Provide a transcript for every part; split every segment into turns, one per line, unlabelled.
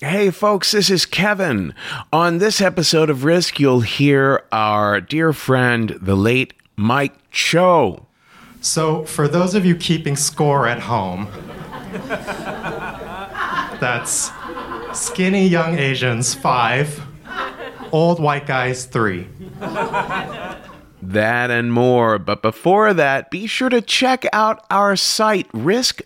Hey, folks, this is Kevin. On this episode of Risk, you'll hear our dear friend, the late Mike Cho.
So, for those of you keeping score at home, that's skinny young Asians, five, old white guys, three.
That and more. But before that, be sure to check out our site, risk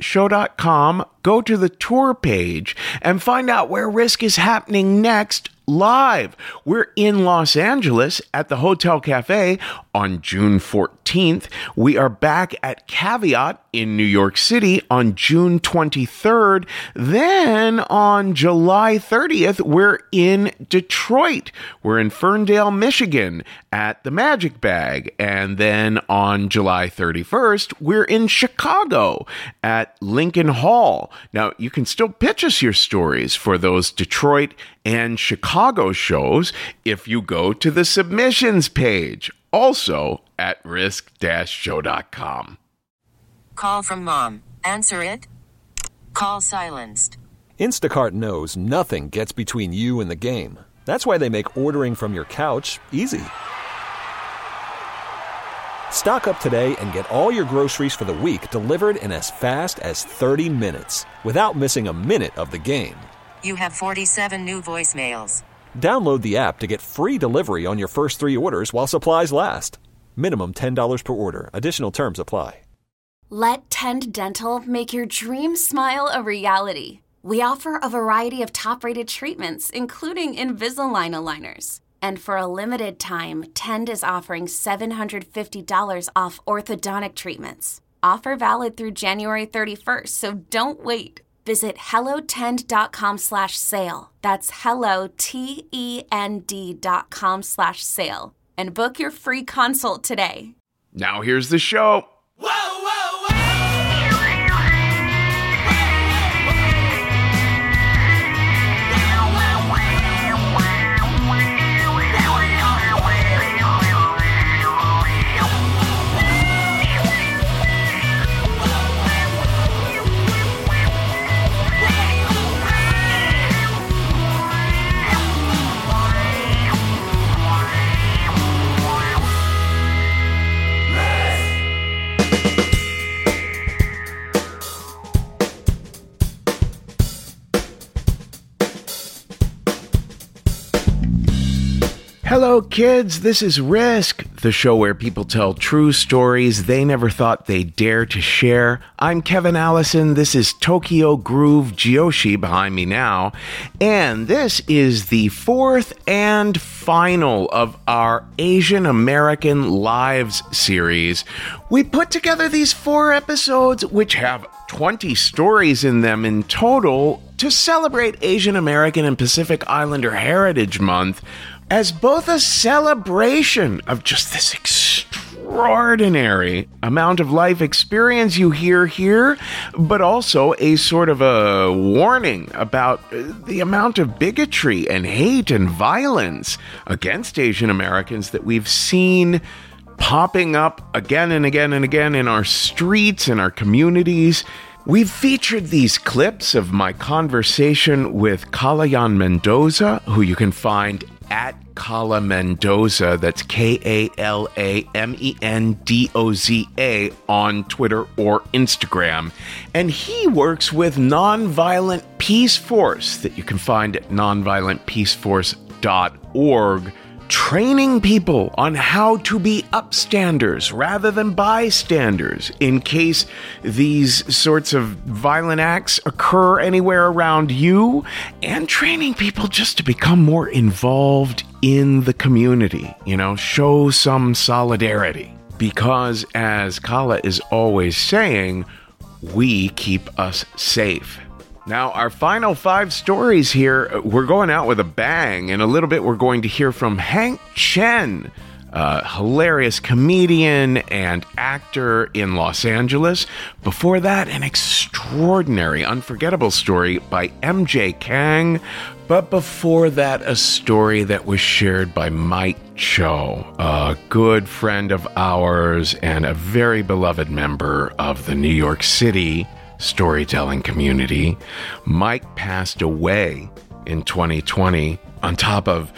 show.com. Go to the tour page and find out where Risk is happening next live. We're in Los Angeles at the Hotel Cafe on June 14th. We are back at Caveat in New York City on June 23rd. Then on July 30th, we're in Detroit. We're in Ferndale, Michigan at the Magic Bag. And then on July 31st, we're in Chicago at Lincoln Hall. Now, you can still pitch us your stories for those Detroit and Chicago shows if you go to the submissions page, also at risk show.com.
Call from mom. Answer it. Call silenced.
Instacart knows nothing gets between you and the game. That's why they make ordering from your couch easy. Stock up today and get all your groceries for the week delivered in as fast as 30 minutes without missing a minute of the game.
You have 47 new voicemails.
Download the app to get free delivery on your first three orders while supplies last. Minimum $10 per order. Additional terms apply.
Let Tend Dental make your dream smile a reality. We offer a variety of top rated treatments, including Invisalign aligners. And for a limited time, Tend is offering $750 off orthodontic treatments. Offer valid through January 31st, so don't wait. Visit hellotend.com slash sale. That's hello, T-E-N-D dot com slash sale. And book your free consult today.
Now here's the show. Hello, kids. This is Risk, the show where people tell true stories they never thought they'd dare to share. I'm Kevin Allison. This is Tokyo Groove Jyoshi behind me now. And this is the fourth and final of our Asian American Lives series. We put together these four episodes, which have 20 stories in them in total, to celebrate Asian American and Pacific Islander Heritage Month as both a celebration of just this extraordinary amount of life experience you hear here, but also a sort of a warning about uh, the amount of bigotry and hate and violence against Asian Americans that we've seen popping up again and again and again in our streets and our communities. We've featured these clips of my conversation with Kalaya'an Mendoza, who you can find at Kala Mendoza. That's K A L A M E N D O Z A on Twitter or Instagram. And he works with Nonviolent Peaceforce that you can find at nonviolentpeaceforce.org training people on how to be upstanders rather than bystanders in case these sorts of violent acts occur anywhere around you, and training people just to become more involved in the community, you know, show some solidarity. Because, as Kala is always saying, we keep us safe. Now, our final five stories here, we're going out with a bang. In a little bit, we're going to hear from Hank Chen, a hilarious comedian and actor in Los Angeles. Before that, an extraordinary, unforgettable story by MJ Kang. But before that, a story that was shared by Mike Cho, a good friend of ours and a very beloved member of the New York City storytelling community. Mike passed away in 2020 on top of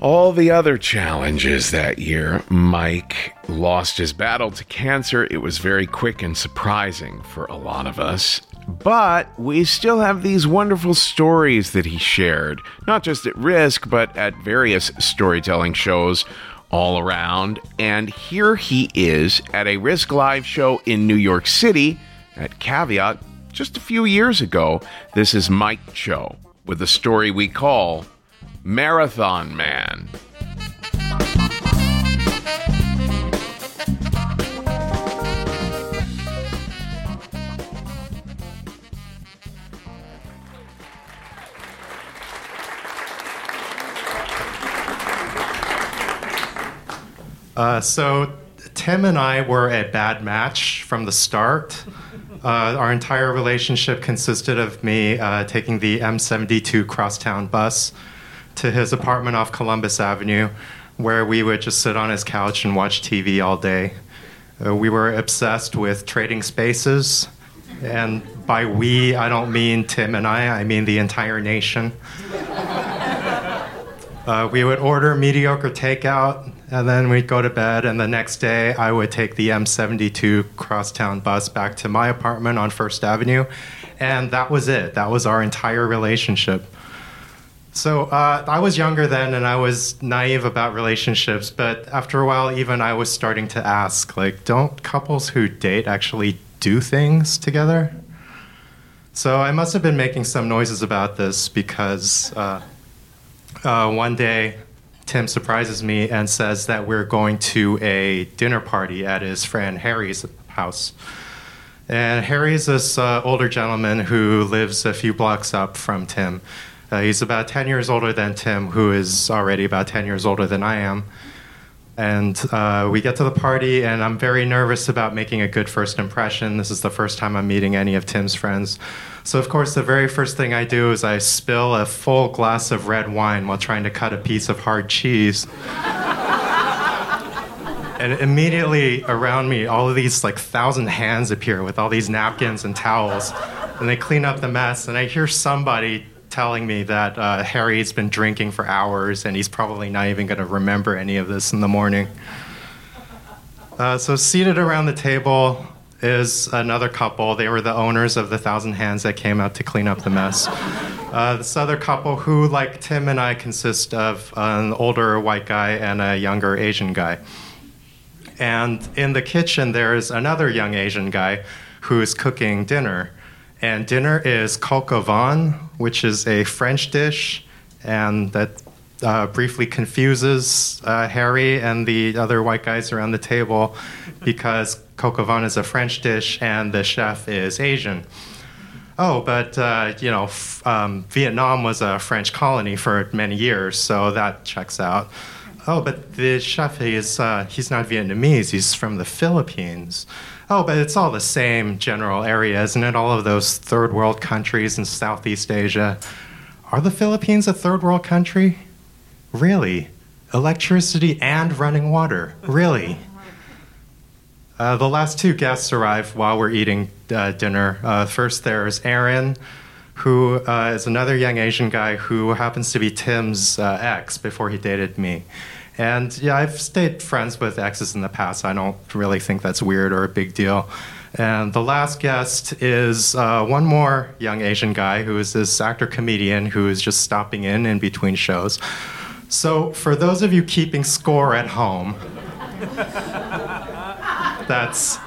all the other challenges that year, Mike lost his battle to cancer. It was very quick and surprising for a lot of us. But we still have these wonderful stories that he shared, not just at Risk, but at various storytelling shows all around. And here he is at a Risk Live show in New York City at Caveat just a few years ago. This is Mike Cho with a story we call Marathon Man.
Uh, so Tim and I were a bad match from the start. Uh, our entire relationship consisted of me uh, taking the M72 crosstown bus to his apartment off Columbus Avenue, where we would just sit on his couch and watch TV all day. Uh, we were obsessed with trading spaces, and by we, I don't mean Tim and I, I mean the entire nation. Uh, we would order mediocre takeout, and then we'd go to bed. And the next day, I would take the M72 crosstown bus back to my apartment on First Avenue, and that was it. That was our entire relationship. So uh, I was younger then, and I was naive about relationships. But after a while, even I was starting to ask, like, don't couples who date actually do things together? So I must have been making some noises about this because. Uh, uh, one day, Tim surprises me and says that we're going to a dinner party at his friend Harry's house. And Harry's this uh, older gentleman who lives a few blocks up from Tim. Uh, he's about 10 years older than Tim, who is already about 10 years older than I am. And uh, we get to the party, and I'm very nervous about making a good first impression. This is the first time I'm meeting any of Tim's friends. So, of course, the very first thing I do is I spill a full glass of red wine while trying to cut a piece of hard cheese. and immediately around me, all of these like thousand hands appear with all these napkins and towels, and they clean up the mess. And I hear somebody telling me that uh, Harry's been drinking for hours and he's probably not even going to remember any of this in the morning. Uh, so, seated around the table is another couple. They were the owners of the Thousand Hands that came out to clean up the mess. Uh, this other couple, who, like Tim and I, consist of an older white guy and a younger Asian guy. And in the kitchen, there's another young Asian guy who's cooking dinner. And dinner is vin, which is a French dish, and that uh, briefly confuses uh, Harry and the other white guys around the table because coq is a French dish and the chef is Asian. Oh, but uh, you know, f- um, Vietnam was a French colony for many years, so that checks out. Oh, but the chef is uh, he's not Vietnamese; he's from the Philippines. Oh, but it's all the same general area, isn't it? All of those third world countries in Southeast Asia. Are the Philippines a third world country? Really? Electricity and running water? Really? Uh, the last two guests arrive while we're eating uh, dinner. Uh, first, there's Aaron, who uh, is another young Asian guy who happens to be Tim's uh, ex before he dated me. And yeah, I've stayed friends with exes in the past. I don't really think that's weird or a big deal. And the last guest is uh, one more young Asian guy who is this actor comedian who is just stopping in in between shows. So, for those of you keeping score at home, that's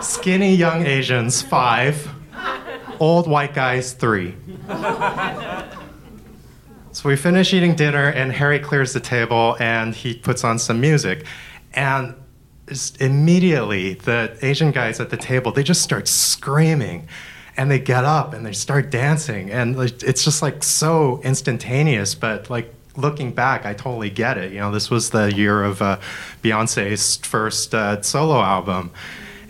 skinny young Asians, five, old white guys, three. So we finish eating dinner, and Harry clears the table and he puts on some music. And immediately, the Asian guys at the table, they just start screaming and they get up and they start dancing. And it's just like so instantaneous, but like looking back, I totally get it. You know, this was the year of uh, Beyonce's first uh, solo album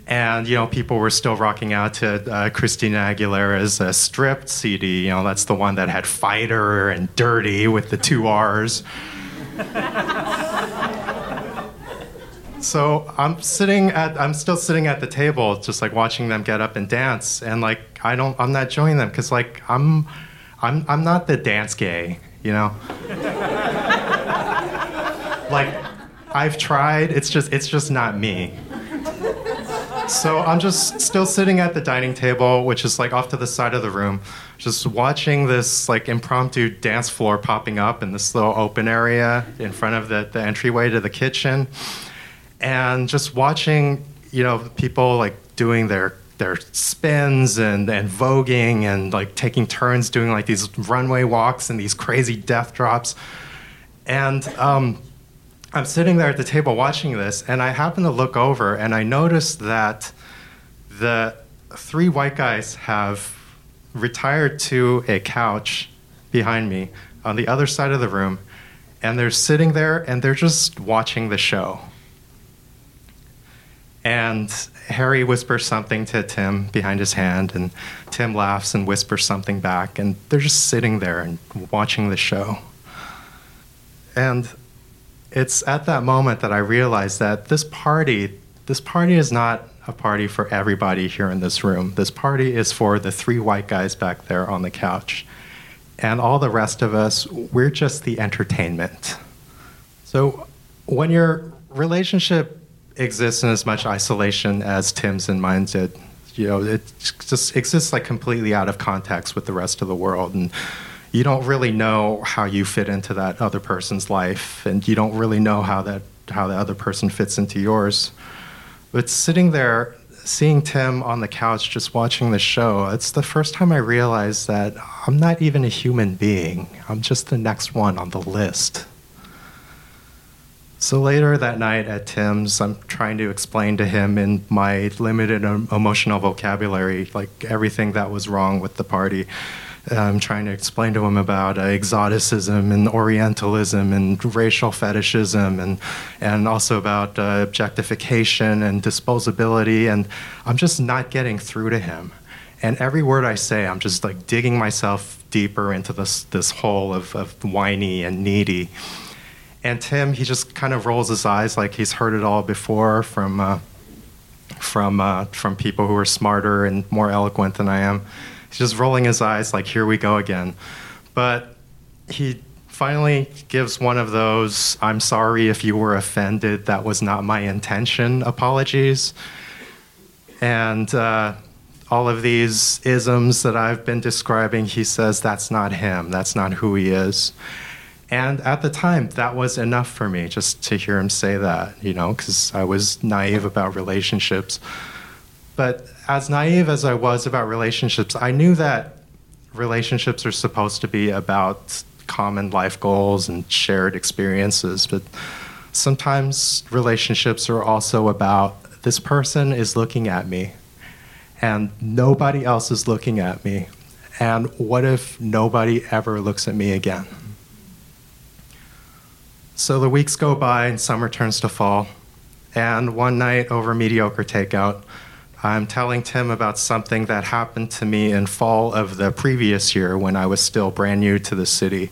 and you know people were still rocking out to uh, Christina Aguilera's uh, stripped CD. You know that's the one that had "Fighter" and "Dirty" with the two R's. So I'm sitting at, I'm still sitting at the table, just like watching them get up and dance, and like I don't, I'm not joining them because like I'm, I'm, I'm not the dance gay, you know. like I've tried, it's just, it's just not me. So I'm just still sitting at the dining table, which is like off to the side of the room, just watching this like impromptu dance floor popping up in this little open area in front of the, the entryway to the kitchen. And just watching, you know, people like doing their their spins and, and voguing and like taking turns doing like these runway walks and these crazy death drops. And um, I'm sitting there at the table watching this, and I happen to look over and I notice that the three white guys have retired to a couch behind me on the other side of the room, and they're sitting there and they're just watching the show. And Harry whispers something to Tim behind his hand, and Tim laughs and whispers something back, and they're just sitting there and watching the show. And it's at that moment that I realized that this party, this party is not a party for everybody here in this room. This party is for the three white guys back there on the couch. And all the rest of us, we're just the entertainment. So when your relationship exists in as much isolation as Tim's and mine did, you know, it just exists like completely out of context with the rest of the world. And you don't really know how you fit into that other person's life, and you don't really know how that how the other person fits into yours. But sitting there, seeing Tim on the couch, just watching the show, it's the first time I realized that I'm not even a human being. I'm just the next one on the list. So later that night at Tim's, I'm trying to explain to him in my limited emotional vocabulary, like everything that was wrong with the party. I'm trying to explain to him about uh, exoticism and Orientalism and racial fetishism and and also about uh, objectification and disposability. And I'm just not getting through to him. And every word I say, I'm just like digging myself deeper into this this hole of, of whiny and needy. And Tim, he just kind of rolls his eyes like he's heard it all before from uh, from uh, from people who are smarter and more eloquent than I am. He's just rolling his eyes, like, here we go again. But he finally gives one of those, I'm sorry if you were offended, that was not my intention apologies. And uh, all of these isms that I've been describing, he says that's not him, that's not who he is. And at the time, that was enough for me just to hear him say that, you know, because I was naive about relationships. But as naive as I was about relationships, I knew that relationships are supposed to be about common life goals and shared experiences. But sometimes relationships are also about this person is looking at me and nobody else is looking at me. And what if nobody ever looks at me again? So the weeks go by and summer turns to fall. And one night over mediocre takeout, I'm telling Tim about something that happened to me in fall of the previous year when I was still brand new to the city.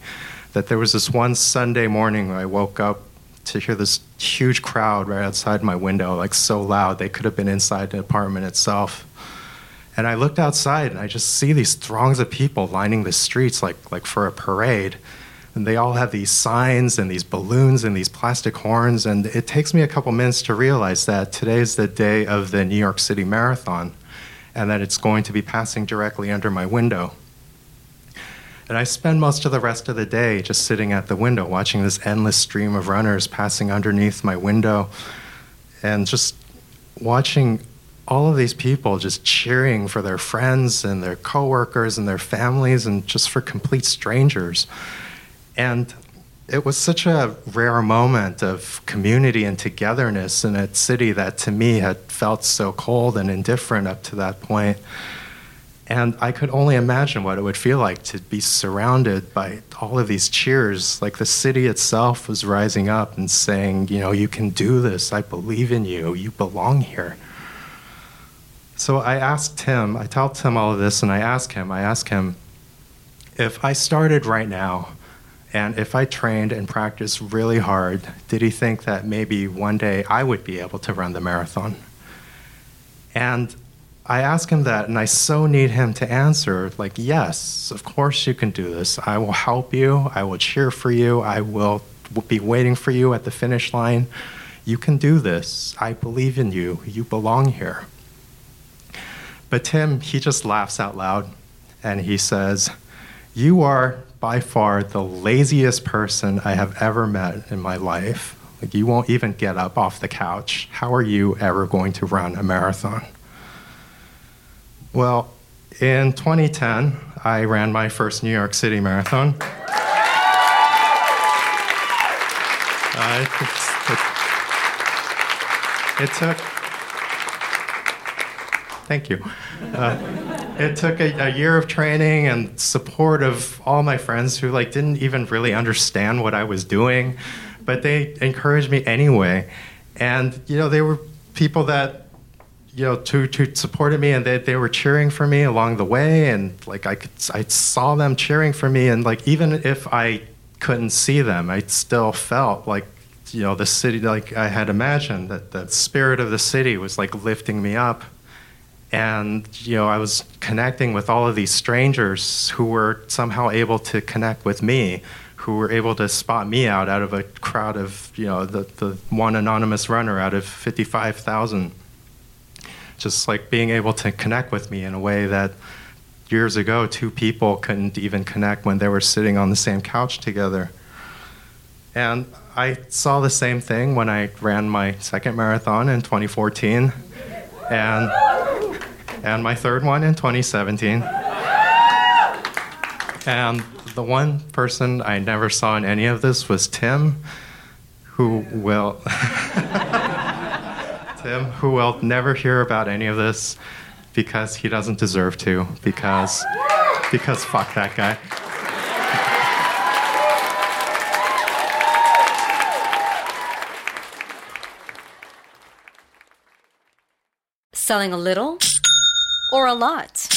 That there was this one Sunday morning I woke up to hear this huge crowd right outside my window, like so loud they could have been inside the apartment itself. And I looked outside and I just see these throngs of people lining the streets like, like for a parade and they all have these signs and these balloons and these plastic horns. And it takes me a couple minutes to realize that today is the day of the New York City Marathon and that it's going to be passing directly under my window. And I spend most of the rest of the day just sitting at the window watching this endless stream of runners passing underneath my window and just watching all of these people just cheering for their friends and their coworkers and their families and just for complete strangers. And it was such a rare moment of community and togetherness in a city that to me had felt so cold and indifferent up to that point. And I could only imagine what it would feel like to be surrounded by all of these cheers. Like the city itself was rising up and saying, you know, you can do this. I believe in you. You belong here. So I asked him, I told him all of this, and I asked him, I asked him, if I started right now, And if I trained and practiced really hard, did he think that maybe one day I would be able to run the marathon? And I ask him that, and I so need him to answer, like, yes, of course you can do this. I will help you. I will cheer for you. I will be waiting for you at the finish line. You can do this. I believe in you. You belong here. But Tim, he just laughs out loud and he says, You are by far the laziest person I have ever met in my life. Like, you won't even get up off the couch. How are you ever going to run a marathon? Well, in 2010, I ran my first New York City marathon. Uh, it, it, it, took. Thank you. Uh, it took a, a, year of training and support of all my friends who like didn't even really understand what I was doing, but they encouraged me anyway. And you know, they were people that you know, to, to supported me and they, they were cheering for me along the way. And like, I could, I saw them cheering for me. And like, even if I couldn't see them, I still felt like, you know, the city, like I had imagined that the spirit of the city was like lifting me up. And, you know, I was connecting with all of these strangers who were somehow able to connect with me who were able to spot me out out of a crowd of, you know, the, the one anonymous runner out of 55,000 just like being able to connect with me in a way that years ago two people couldn't even connect when they were sitting on the same couch together. And I saw the same thing when I ran my second marathon in 2014 and and my third one in 2017. And the one person I never saw in any of this was Tim, who will Tim, who will never hear about any of this because he doesn't deserve to, because, because fuck that guy.
Selling a little or a lot?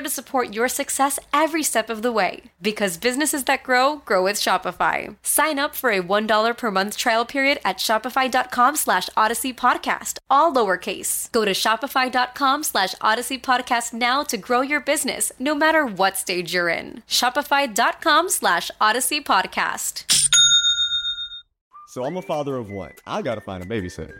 to support your success every step of the way. Because businesses that grow, grow with Shopify. Sign up for a $1 per month trial period at shopify.com slash odyssey podcast, all lowercase. Go to shopify.com slash odyssey podcast now to grow your business, no matter what stage you're in. Shopify.com slash odyssey podcast.
So I'm a father of one. I gotta find a babysitter.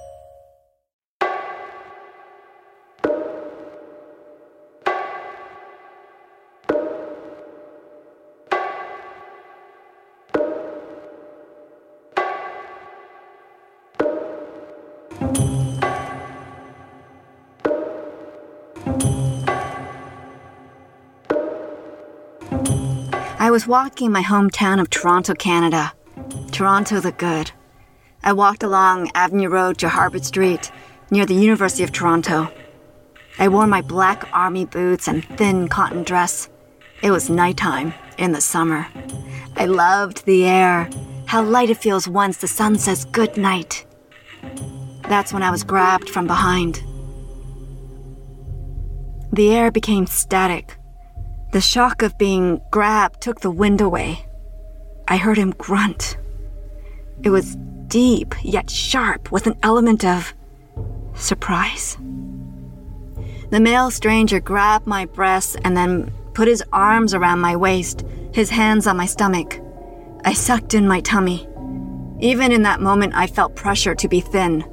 I was walking my hometown of Toronto, Canada. Toronto the good. I walked along Avenue Road to Harbord Street, near the University of Toronto. I wore my black army boots and thin cotton dress. It was nighttime in the summer. I loved the air, how light it feels once the sun says good night. That's when I was grabbed from behind. The air became static. The shock of being grabbed took the wind away. I heard him grunt. It was deep yet sharp with an element of surprise. The male stranger grabbed my breasts and then put his arms around my waist, his hands on my stomach. I sucked in my tummy. Even in that moment, I felt pressure to be thin.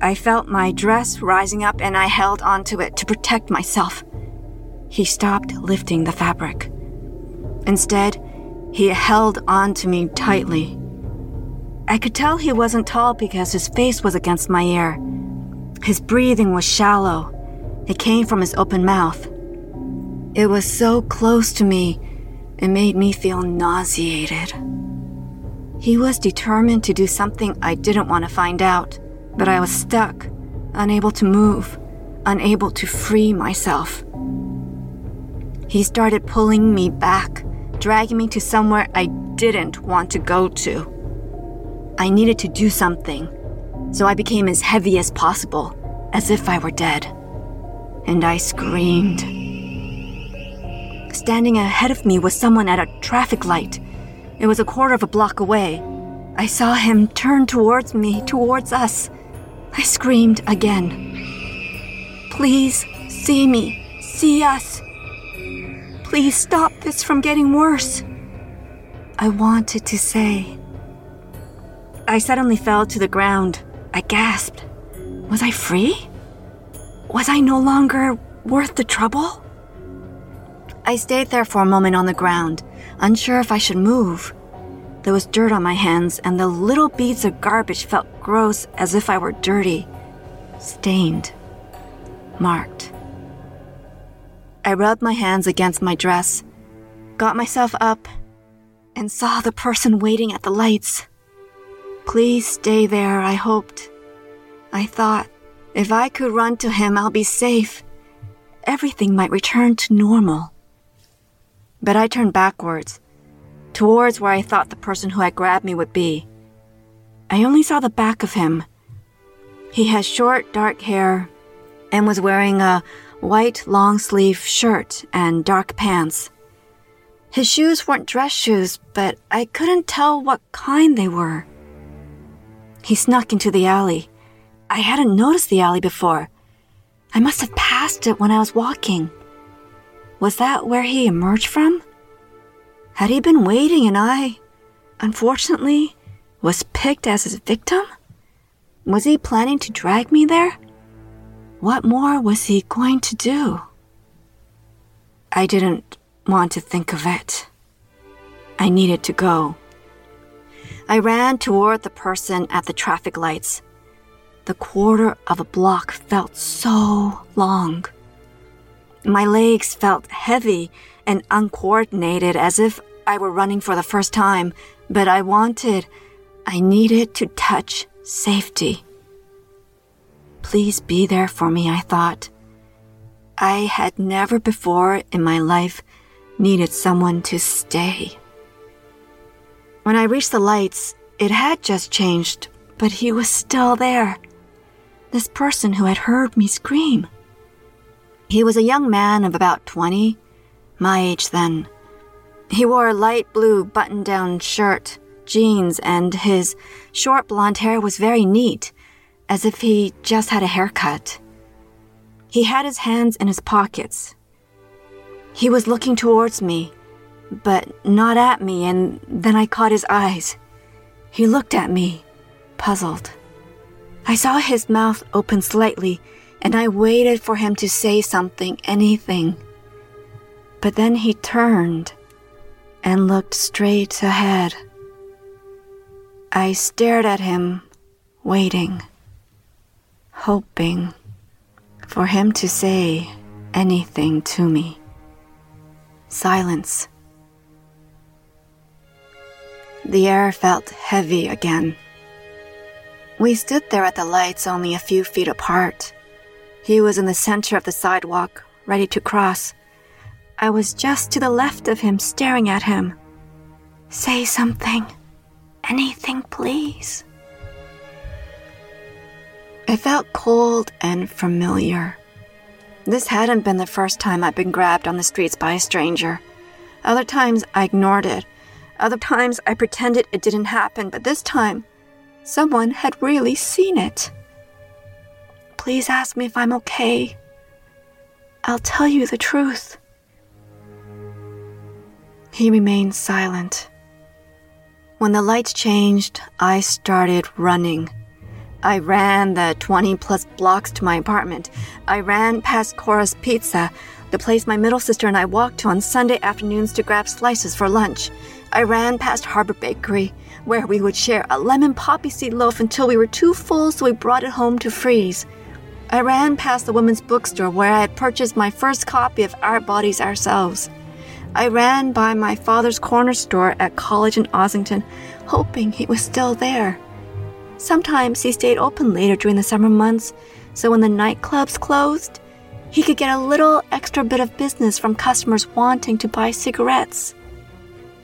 I felt my dress rising up and I held onto it to protect myself. He stopped lifting the fabric. Instead, he held onto me tightly. I could tell he wasn't tall because his face was against my ear. His breathing was shallow. It came from his open mouth. It was so close to me, it made me feel nauseated. He was determined to do something I didn't want to find out, but I was stuck, unable to move, unable to free myself. He started pulling me back, dragging me to somewhere I didn't want to go to. I needed to do something, so I became as heavy as possible, as if I were dead. And I screamed. Standing ahead of me was someone at a traffic light. It was a quarter of a block away. I saw him turn towards me, towards us. I screamed again. Please see me, see us. Please stop this from getting worse. I wanted to say. I suddenly fell to the ground. I gasped. Was I free? Was I no longer worth the trouble? I stayed there for a moment on the ground, unsure if I should move. There was dirt on my hands, and the little beads of garbage felt gross as if I were dirty, stained, marked. I rubbed my hands against my dress, got myself up, and saw the person waiting at the lights. Please stay there, I hoped. I thought, if I could run to him, I'll be safe. Everything might return to normal. But I turned backwards, towards where I thought the person who had grabbed me would be. I only saw the back of him. He had short, dark hair and was wearing a white long sleeve shirt and dark pants. His shoes weren't dress shoes, but I couldn't tell what kind they were. He snuck into the alley. I hadn't noticed the alley before. I must have passed it when I was walking. Was that where he emerged from? Had he been waiting and I, unfortunately, was picked as his victim? Was he planning to drag me there? What more was he going to do? I didn't want to think of it. I needed to go. I ran toward the person at the traffic lights. The quarter of a block felt so long. My legs felt heavy and uncoordinated as if I were running for the first time, but I wanted, I needed to touch safety. Please be there for me, I thought. I had never before in my life needed someone to stay. When I reached the lights, it had just changed, but he was still there. This person who had heard me scream. He was a young man of about 20, my age then. He wore a light blue button down shirt, jeans, and his short blonde hair was very neat, as if he just had a haircut. He had his hands in his pockets. He was looking towards me, but not at me, and then I caught his eyes. He looked at me, puzzled. I saw his mouth open slightly and I waited for him to say something, anything. But then he turned and looked straight ahead. I stared at him, waiting, hoping for him to say anything to me. Silence. The air felt heavy again. We stood there at the lights only a few feet apart. He was in the center of the sidewalk, ready to cross. I was just to the left of him, staring at him. Say something. Anything, please. It felt cold and familiar. This hadn't been the first time I'd been grabbed on the streets by a stranger. Other times I ignored it. Other times I pretended it didn't happen, but this time, someone had really seen it. Please ask me if I'm okay. I'll tell you the truth. He remained silent. When the lights changed, I started running. I ran the 20 plus blocks to my apartment. I ran past Cora's Pizza, the place my middle sister and I walked to on Sunday afternoons to grab slices for lunch. I ran past Harbord Bakery, where we would share a lemon poppy seed loaf until we were too full, so we brought it home to freeze. I ran past the women's bookstore where I had purchased my first copy of Our Bodies Ourselves. I ran by my father's corner store at college in Ossington, hoping he was still there. Sometimes he stayed open later during the summer months, so when the nightclubs closed, he could get a little extra bit of business from customers wanting to buy cigarettes.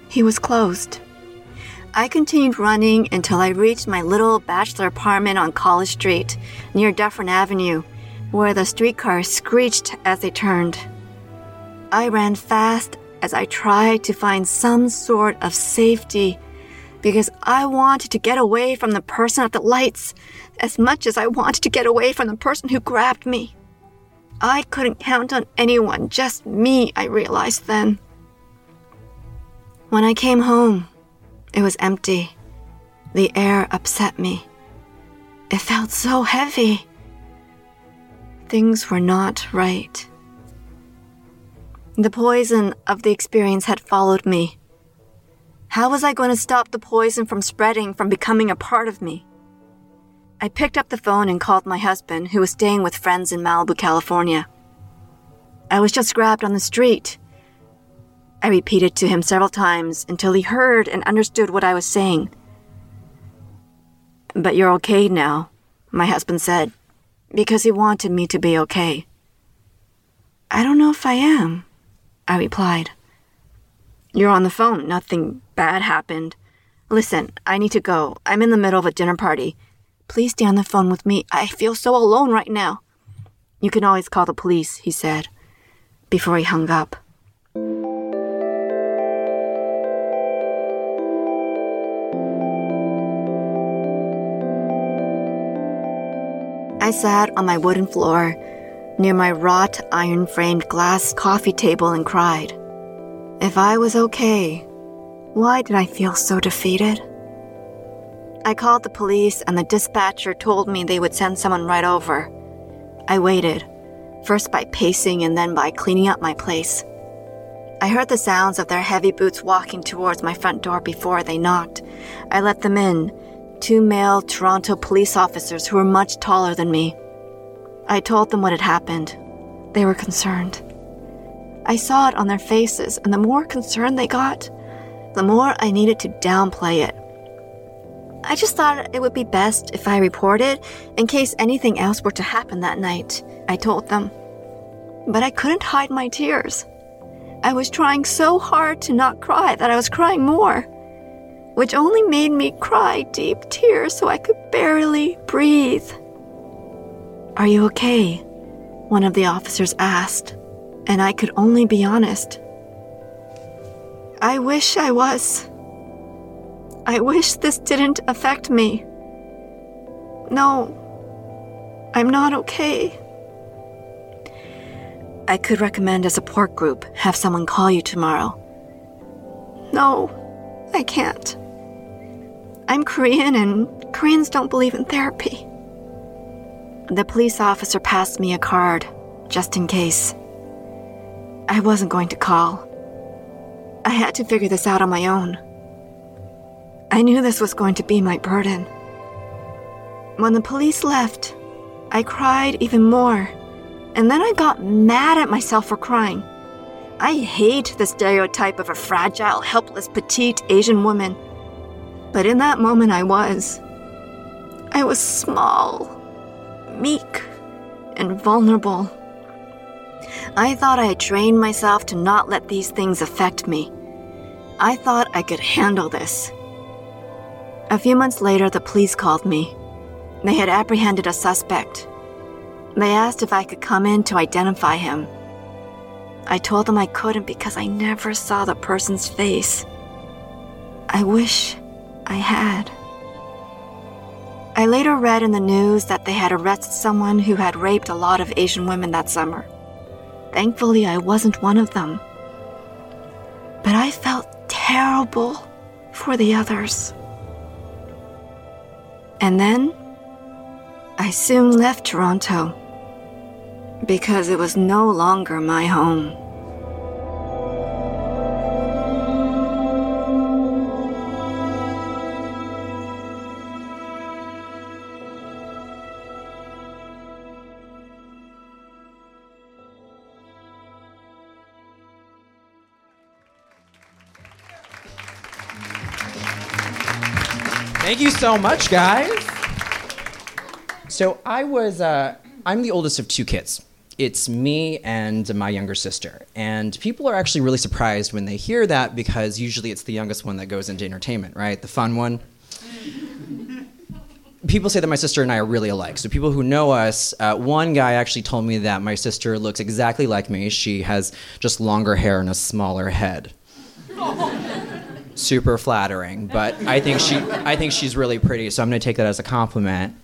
He was closed. I continued running until I reached my little bachelor apartment on College Street, near Dufferin Avenue, where the streetcars screeched as they turned. I ran fast as I tried to find some sort of safety because I wanted to get away from the person at the lights as much as I wanted to get away from the person who grabbed me. I couldn't count on anyone, just me, I realized then. When I came home, it was empty. The air upset me. It felt so heavy. Things were not right. The poison of the experience had followed me. How was I going to stop the poison from spreading, from becoming a part of me? I picked up the phone and called my husband, who was staying with friends in Malibu, California. I was just grabbed on the street. I repeated to him several times until he heard and understood what I was saying. But you're okay now, my husband said, because he wanted me to be okay. I don't know if I am, I replied. You're on the phone. Nothing bad happened. Listen, I need to go. I'm in the middle of a dinner party. Please stay on the phone with me. I feel so alone right now. You can always call the police, he said, before he hung up. I sat on my wooden floor near my wrought iron framed glass coffee table and cried. If I was okay, why did I feel so defeated? I called the police and the dispatcher told me they would send someone right over. I waited, first by pacing and then by cleaning up my place. I heard the sounds of their heavy boots walking towards my front door before they knocked. I let them in, two male Toronto police officers who were much taller than me. I told them what had happened. They were concerned. I saw it on their faces, and the more concerned they got, the more I needed to downplay it. I just thought it would be best if I reported in case anything else were to happen that night, I told them. But I couldn't hide my tears. I was trying so hard to not cry that I was crying more, which only made me cry deep tears so I could barely breathe. Are you okay? One of the officers asked, and I could only be honest. I wish I was. I wish this didn't affect me. No, I'm not okay. I could recommend a support group, have someone call you tomorrow. No, I can't. I'm Korean and Koreans don't believe in therapy. The police officer passed me a card, just in case. I wasn't going to call. I had to figure this out on my own. I knew this was going to be my burden. When the police left, I cried even more, and then I got mad at myself for crying. I hate the stereotype of a fragile, helpless, petite Asian woman. But in that moment, I was. I was small, meek, and vulnerable. I thought I had trained myself to not let these things affect me. I thought I could handle this. A few months later, the police called me. They had apprehended a suspect. They asked if I could come in to identify him. I told them I couldn't because I never saw the person's face. I wish I had. I later read in the news that they had arrested someone who had raped a lot of Asian women that summer. Thankfully, I wasn't one of them. But I felt terrible for the others. And then, I soon left Toronto because it was no longer my home.
Thank you so much, guys. So I was, uh, I'm the oldest of two kids. It's me and my younger sister. And people are actually really surprised when they hear that because usually it's the youngest one that goes into entertainment, right? The fun one. people say that my sister and I are really alike. So people who know us, uh, one guy actually told me that my sister looks exactly like me. She has just longer hair and a smaller head super flattering, but I think she I think she's really pretty, so I'm gonna take that as a compliment.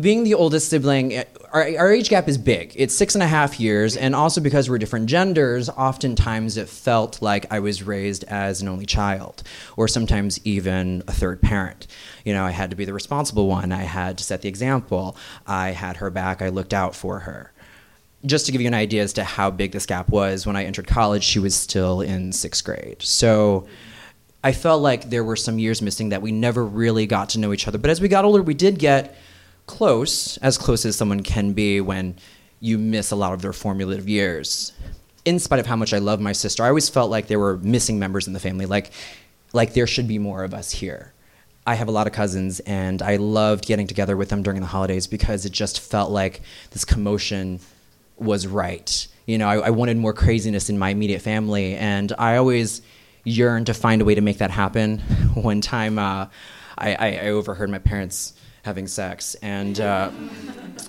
Being the oldest sibling, our, our age gap is big. It's six and a half years, and also because we're different genders, oftentimes it felt like I was raised as an only child, or sometimes even a third parent. You know, I had to be the responsible one. I had to set the example. I had her back. I looked out for her just to give you an idea as to how big this gap was, when I entered college, she was still in sixth grade. So I felt like there were some years missing that we never really got to know each other. But as we got older, we did get close, as close as someone can be when you miss a lot of their formative years. In spite of how much I love my sister, I always felt like there were missing members in the family, like, like there should be more of us here. I have a lot of cousins, and I loved getting together with them during the holidays because it just felt like this commotion was right. You know, I, I, wanted more craziness in my immediate family, and I always yearned to find a way to make that happen. One time, uh, I, I, overheard my parents having sex, and uh,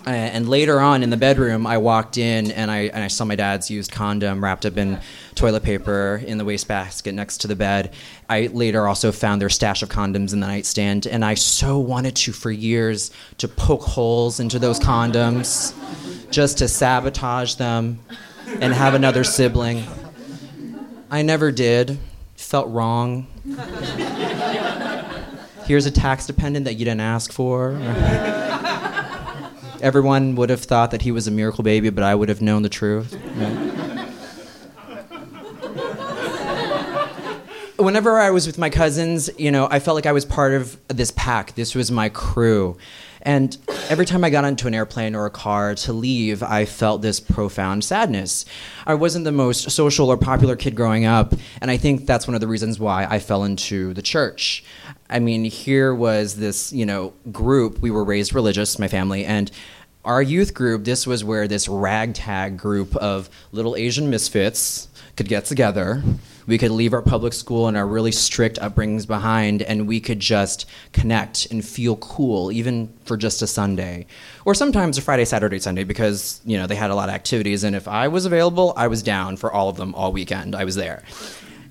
and later on in the bedroom, I walked in and I and I saw my dad's used condom wrapped up in toilet paper in the wastebasket next to the bed. I later also found their stash of condoms in the nightstand, and I so wanted to for years to poke holes into those condoms just to sabotage them and have another sibling. I never did. Felt wrong. Here's a tax dependent that you didn't ask for. Everyone would have thought that he was a miracle baby, but I would have known the truth. Whenever I was with my cousins, you know, I felt like I was part of this pack. This was my crew. And every time I got onto an airplane or a car to leave, I felt this profound sadness. I wasn't the most social or popular kid growing up, and I think that's one of the reasons why I fell into the church. I mean, here was this, you know, group. We were raised religious, my family, and our youth group, this was where this ragtag group of little Asian misfits could get together we could leave our public school and our really strict upbringings behind and we could just connect and feel cool even for just a sunday. Or sometimes a friday saturday sunday because you know they had a lot of activities and if i was available i was down for all of them all weekend. I was there.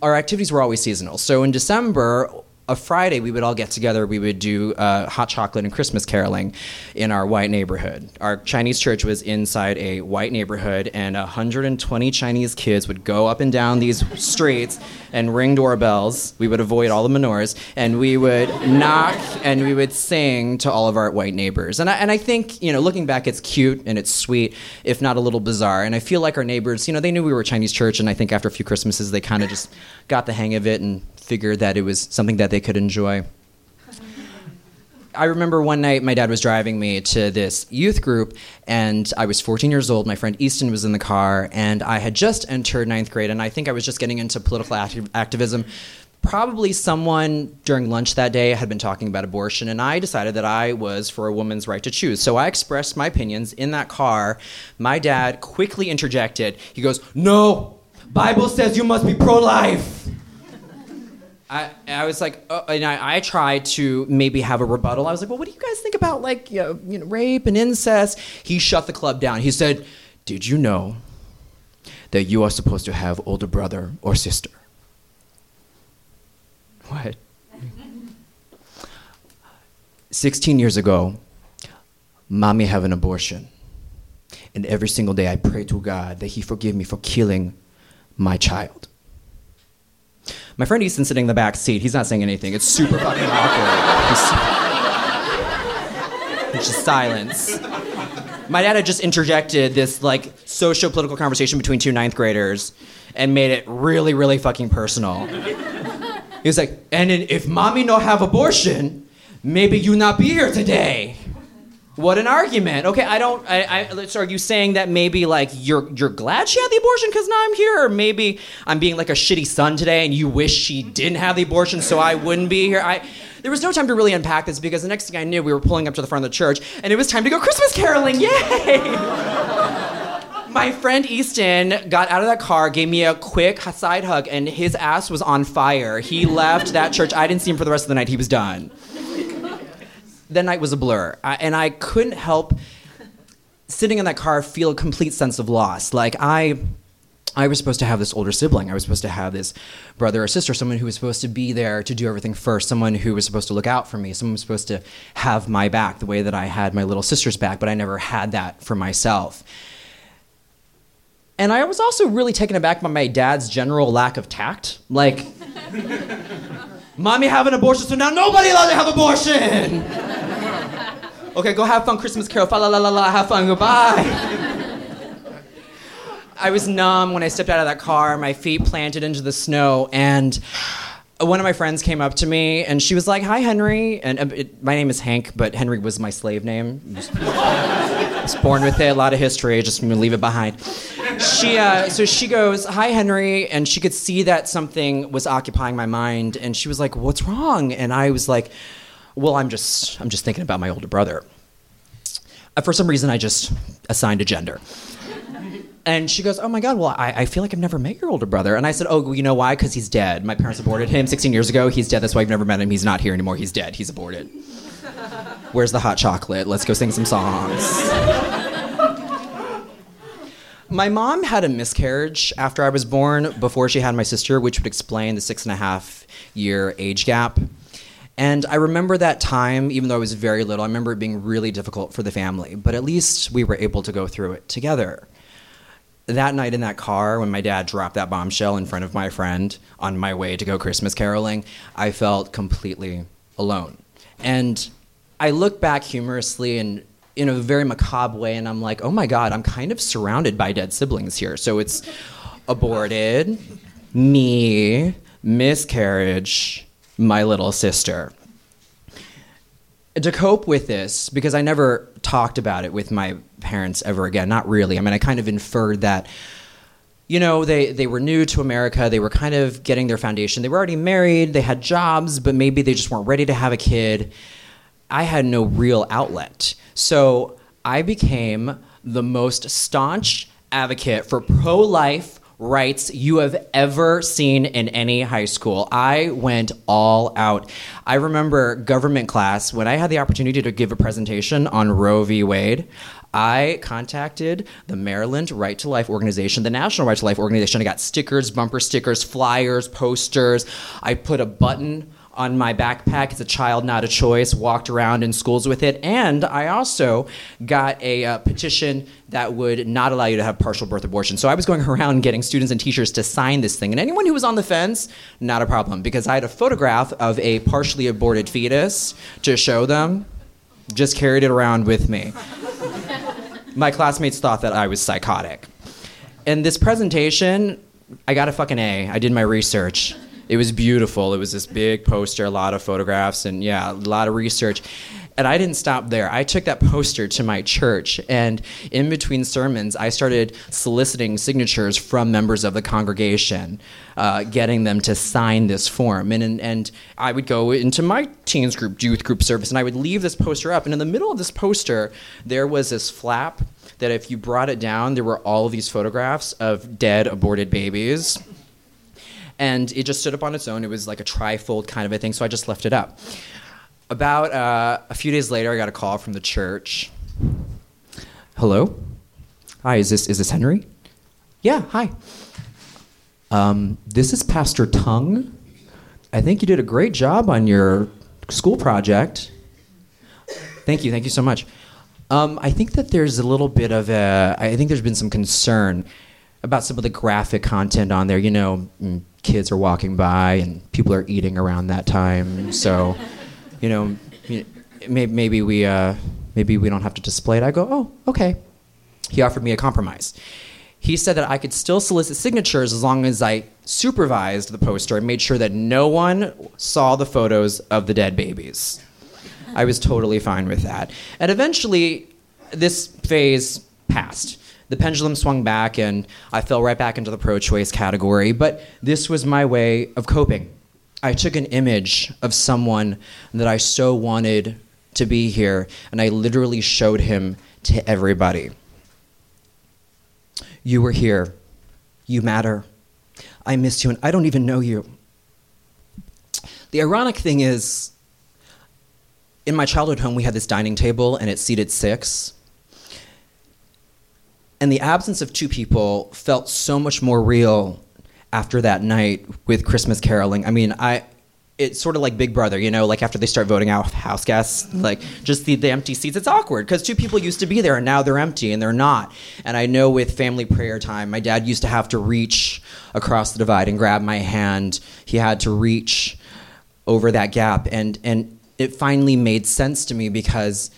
Our activities were always seasonal. So in december a Friday, we would all get together. We would do uh, hot chocolate and Christmas caroling in our white neighborhood. Our Chinese church was inside a white neighborhood, and 120 Chinese kids would go up and down these streets and ring doorbells. We would avoid all the menorahs, and we would knock and we would sing to all of our white neighbors. And I, and I think, you know, looking back, it's cute and it's sweet, if not a little bizarre. And I feel like our neighbors, you know, they knew we were a Chinese church, and I think after a few Christmases, they kind of just got the hang of it and figured that it was something that they could enjoy. I remember one night my dad was driving me to this youth group, and I was 14 years old. My friend Easton was in the car, and I had just entered ninth grade, and I think I was just getting into political activism. probably someone during lunch that day had been talking about abortion, and I decided that I was for a woman's right to choose. So I expressed my opinions in that car. My dad quickly interjected. He goes, "No, Bible says you must be pro-life." I, I was like, uh, and I, I tried to maybe have a rebuttal. I was like, well, what do you guys think about like you know, you know, rape and incest? He shut the club down. He said, "Did you know that you are supposed to have older brother or sister?" What? 16 years ago, mommy had an abortion. And every single day I pray to God that He forgive me for killing my child. My friend Easton sitting in the back seat, he's not saying anything. It's super fucking awkward. It's just silence. My dad had just interjected this like socio political conversation between two ninth graders and made it really, really fucking personal. He was like, and if mommy no have abortion, maybe you not be here today. What an argument. Okay, I don't. I, I, so are you saying that maybe like you're you're glad she had the abortion because now I'm here, or maybe I'm being like a shitty son today and you wish she didn't have the abortion so I wouldn't be here? I there was no time to really unpack this because the next thing I knew, we were pulling up to the front of the church and it was time to go Christmas caroling. Yay! My friend Easton got out of that car, gave me a quick side hug, and his ass was on fire. He left that church. I didn't see him for the rest of the night. He was done that night was a blur. I, and I couldn't help sitting in that car feel a complete sense of loss. Like I I was supposed to have this older sibling. I was supposed to have this brother or sister, someone who was supposed to be there to do everything first, someone who was supposed to look out for me, someone who was supposed to have my back the way that I had my little sister's back, but I never had that for myself. And I was also really taken aback by my dad's general lack of tact. Like, mommy have an abortion, so now nobody allowed to have abortion. Okay, go have fun, Christmas Carol, fa la la la la, have fun, goodbye. I was numb when I stepped out of that car, my feet planted into the snow, and one of my friends came up to me and she was like, "Hi, Henry." And uh, it, my name is Hank, but Henry was my slave name. I was born with it. A lot of history. Just gonna leave it behind. She, uh, so she goes, "Hi, Henry," and she could see that something was occupying my mind, and she was like, "What's wrong?" And I was like, "Well, I'm just, I'm just thinking about my older brother." Uh, for some reason, I just assigned a gender. And she goes, Oh my God, well, I, I feel like I've never met your older brother. And I said, Oh, you know why? Because he's dead. My parents aborted him 16 years ago. He's dead. That's why I've never met him. He's not here anymore. He's dead. He's aborted. Where's the hot chocolate? Let's go sing some songs. my mom had a miscarriage after I was born before she had my sister, which would explain the six and a half year age gap. And I remember that time, even though I was very little, I remember it being really difficult for the family, but at least we were able to go through it together that night in that car when my dad dropped that bombshell in front of my friend on my way to go Christmas caroling, I felt completely alone. And I look back humorously and in a very macabre way and I'm like, "Oh my god, I'm kind of surrounded by dead siblings here." So it's aborted, me, miscarriage, my little sister to cope with this, because I never talked about it with my parents ever again, not really. I mean, I kind of inferred that, you know, they, they were new to America. They were kind of getting their foundation. They were already married, they had jobs, but maybe they just weren't ready to have a kid. I had no real outlet. So I became the most staunch advocate for pro life rights you have ever seen in any high school. I went all out. I remember government class when I had the opportunity to give a presentation on Roe v. Wade. I contacted the Maryland Right to Life organization, the National Right to Life organization. I got stickers, bumper stickers, flyers, posters. I put a button on my backpack. It's a child, not a choice. Walked around in schools with it. And I also got a uh, petition that would not allow you to have partial birth abortion. So I was going around getting students and teachers to sign this thing. And anyone who was on the fence, not a problem, because I had a photograph of a partially aborted fetus to show them. Just carried it around with me. my classmates thought that I was psychotic. In this presentation, I got a fucking A. I did my research. It was beautiful. It was this big poster, a lot of photographs, and yeah, a lot of research. And I didn't stop there. I took that poster to my church, and in between sermons, I started soliciting signatures from members of the congregation, uh, getting them to sign this form. And, and, and I would go into my teens group, youth group service, and I would leave this poster up. And in the middle of this poster, there was this flap that if you brought it down, there were all these photographs of dead, aborted babies. And it just stood up on its own. It was like a trifold kind of a thing, so I just left it up. About uh, a few days later, I got a call from the church. Hello? Hi, is this, is this Henry? Yeah, hi. Um, this is Pastor Tung. I think you did a great job on your school project. Thank you, thank you so much. Um, I think that there's a little bit of a, I think there's been some concern about some of the graphic content on there. You know, mm, kids are walking by and people are eating around that time. So, you know, maybe, maybe we, uh, maybe we don't have to display it. I go, oh, okay. He offered me a compromise. He said that I could still solicit signatures as long as I supervised the poster and made sure that no one saw the photos of the dead babies. I was totally fine with that. And eventually, this phase passed. The pendulum swung back, and I fell right back into the pro choice category. But this was my way of coping. I took an image of someone that I so wanted to be here, and I literally showed him to everybody. You were here. You matter. I miss you, and I don't even know you. The ironic thing is, in my childhood home, we had this dining table, and it seated six. And the absence of two people felt so much more real after that night with Christmas caroling. I mean, I it's sort of like Big Brother, you know, like after they start voting out house guests, mm-hmm. like just the, the empty seats, it's awkward because two people used to be there and now they're empty and they're not. And I know with family prayer time, my dad used to have to reach across the divide and grab my hand. He had to reach over that gap and and it finally made sense to me because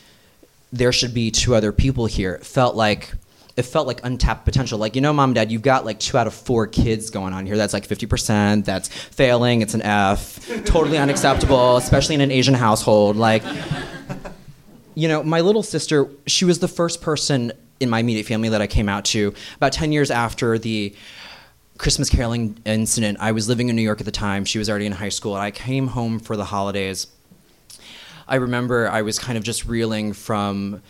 there should be two other people here. It felt like it felt like untapped potential. Like, you know, mom, and dad, you've got like two out of four kids going on here. That's like 50%. That's failing. It's an F. totally unacceptable, especially in an Asian household. Like, you know, my little sister, she was the first person in my immediate family that I came out to about 10 years after the Christmas caroling incident. I was living in New York at the time. She was already in high school. And I came home for the holidays. I remember I was kind of just reeling from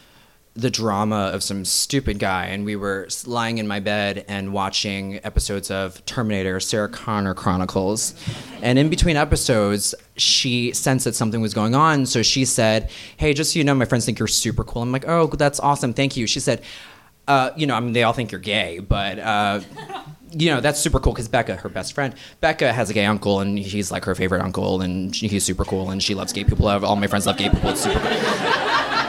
the drama of some stupid guy, and we were lying in my bed and watching episodes of Terminator, Sarah Connor Chronicles. And in between episodes, she sensed that something was going on, so she said, Hey, just so you know, my friends think you're super cool. I'm like, Oh, that's awesome, thank you. She said, uh, You know, I mean, they all think you're gay, but. Uh, you know that's super cool because Becca, her best friend, Becca has a gay uncle and he's like her favorite uncle and he's super cool and she loves gay people. All my friends love gay people. It's super cool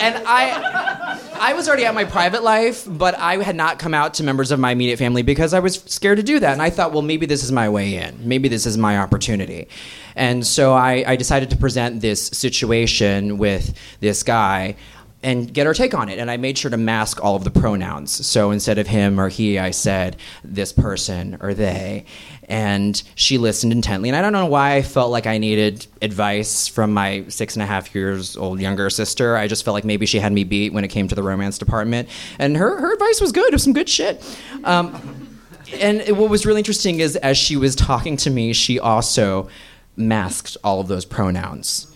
and I I was already at my private life, but I had not come out to members of my immediate family because I was scared to do that. And I thought, well, maybe this is my way in. Maybe this is my opportunity. And so I, I decided to present this situation with this guy and get her take on it. And I made sure to mask all of the pronouns. So instead of him or he, I said this person or they. And she listened intently. And I don't know why I felt like I needed advice from my six and a half years old younger sister. I just felt like maybe she had me beat when it came to the romance department. And her, her advice was good, it was some good shit. Um, and what was really interesting is as she was talking to me, she also masked all of those pronouns.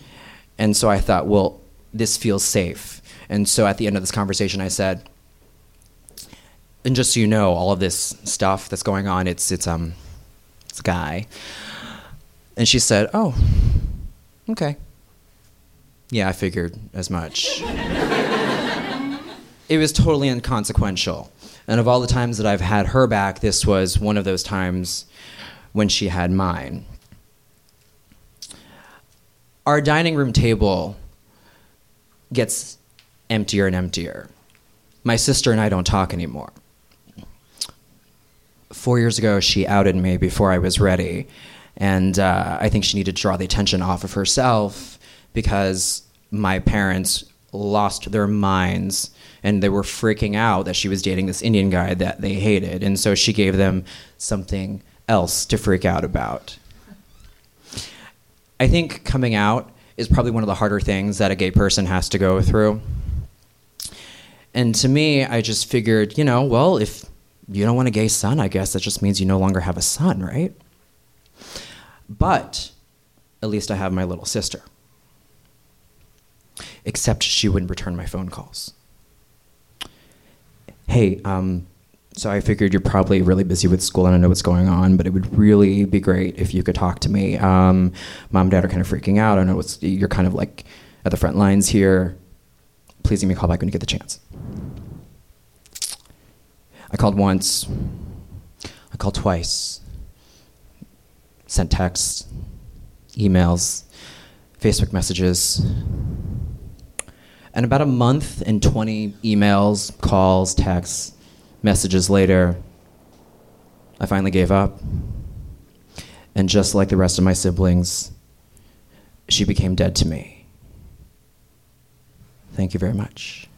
And so I thought, well, this feels safe and so at the end of this conversation, I said, and just so you know, all of this stuff that's going on, it's it's um, guy. And she said, "Oh, okay." Yeah, I figured as much. it was totally inconsequential. And of all the times that I've had her back, this was one of those times when she had mine. Our dining room table gets emptier and emptier. My sister and I don't talk anymore. Four years ago, she outed me before I was ready, and uh, I think she needed to draw the attention off of herself because my parents lost their minds and they were freaking out that she was dating this Indian guy that they hated, and so she gave them something else to freak out about. I think coming out is probably one of the harder things that a gay person has to go through. And to me, I just figured, you know, well, if you don't want a gay son, I guess that just means you no longer have a son, right? But at least I have my little sister. Except she wouldn't return my phone calls. Hey, um, so I figured you're probably really busy with school and I know what's going on, but it would really be great if you could talk to me. Um, mom and dad are kind of freaking out. I know it's, you're kind of like at the front lines here. Please give me a call back when you get the chance. I called once. I called twice. Sent texts, emails, Facebook messages. And about a month and 20 emails, calls, texts, messages later, I finally gave up. And just like the rest of my siblings, she became dead to me. Thank you very much.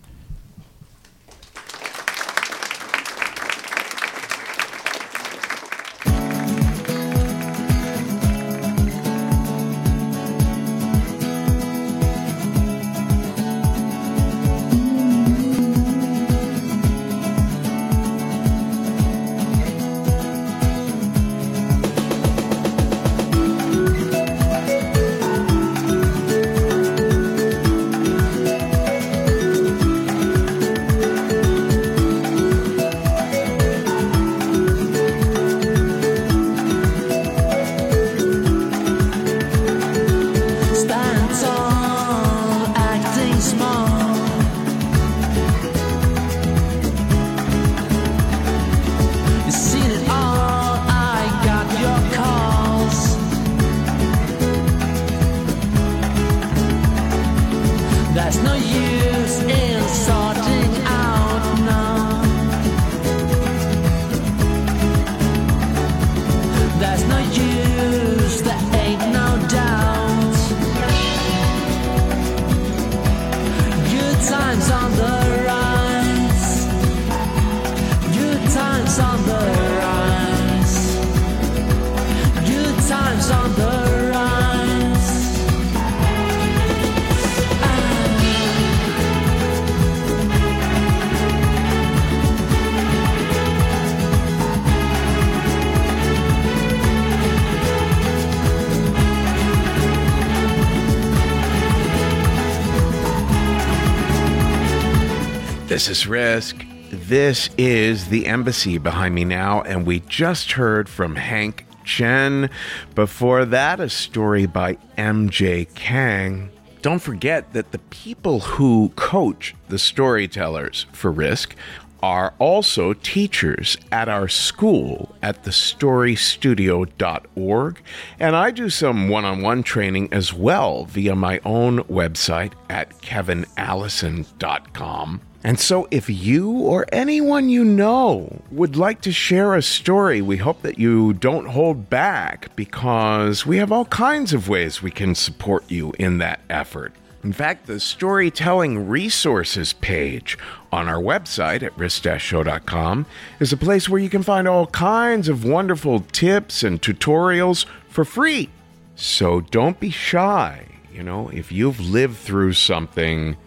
This is Risk. This is the embassy behind me now, and we just heard from Hank Chen. Before that, a story by MJ Kang. Don't forget that the people who coach the storytellers for Risk are also teachers at our school at thestorystudio.org. And I do some one on one training as well via my own website at kevinallison.com. And so, if you or anyone you know would like to share a story, we hope that you don't hold back because we have all kinds of ways we can support you in that effort. In fact, the storytelling resources page on our website at risk-show.com is a place where you can find all kinds of wonderful tips and tutorials for free. So don't be shy. You know, if you've lived through something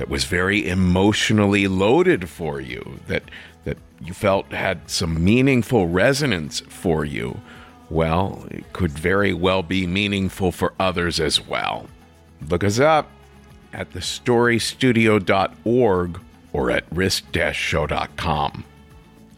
that was very emotionally loaded for you, that that you felt had some meaningful resonance for you, well, it could very well be meaningful for others as well. Look us up at thestorystudio.org or at risk-show.com.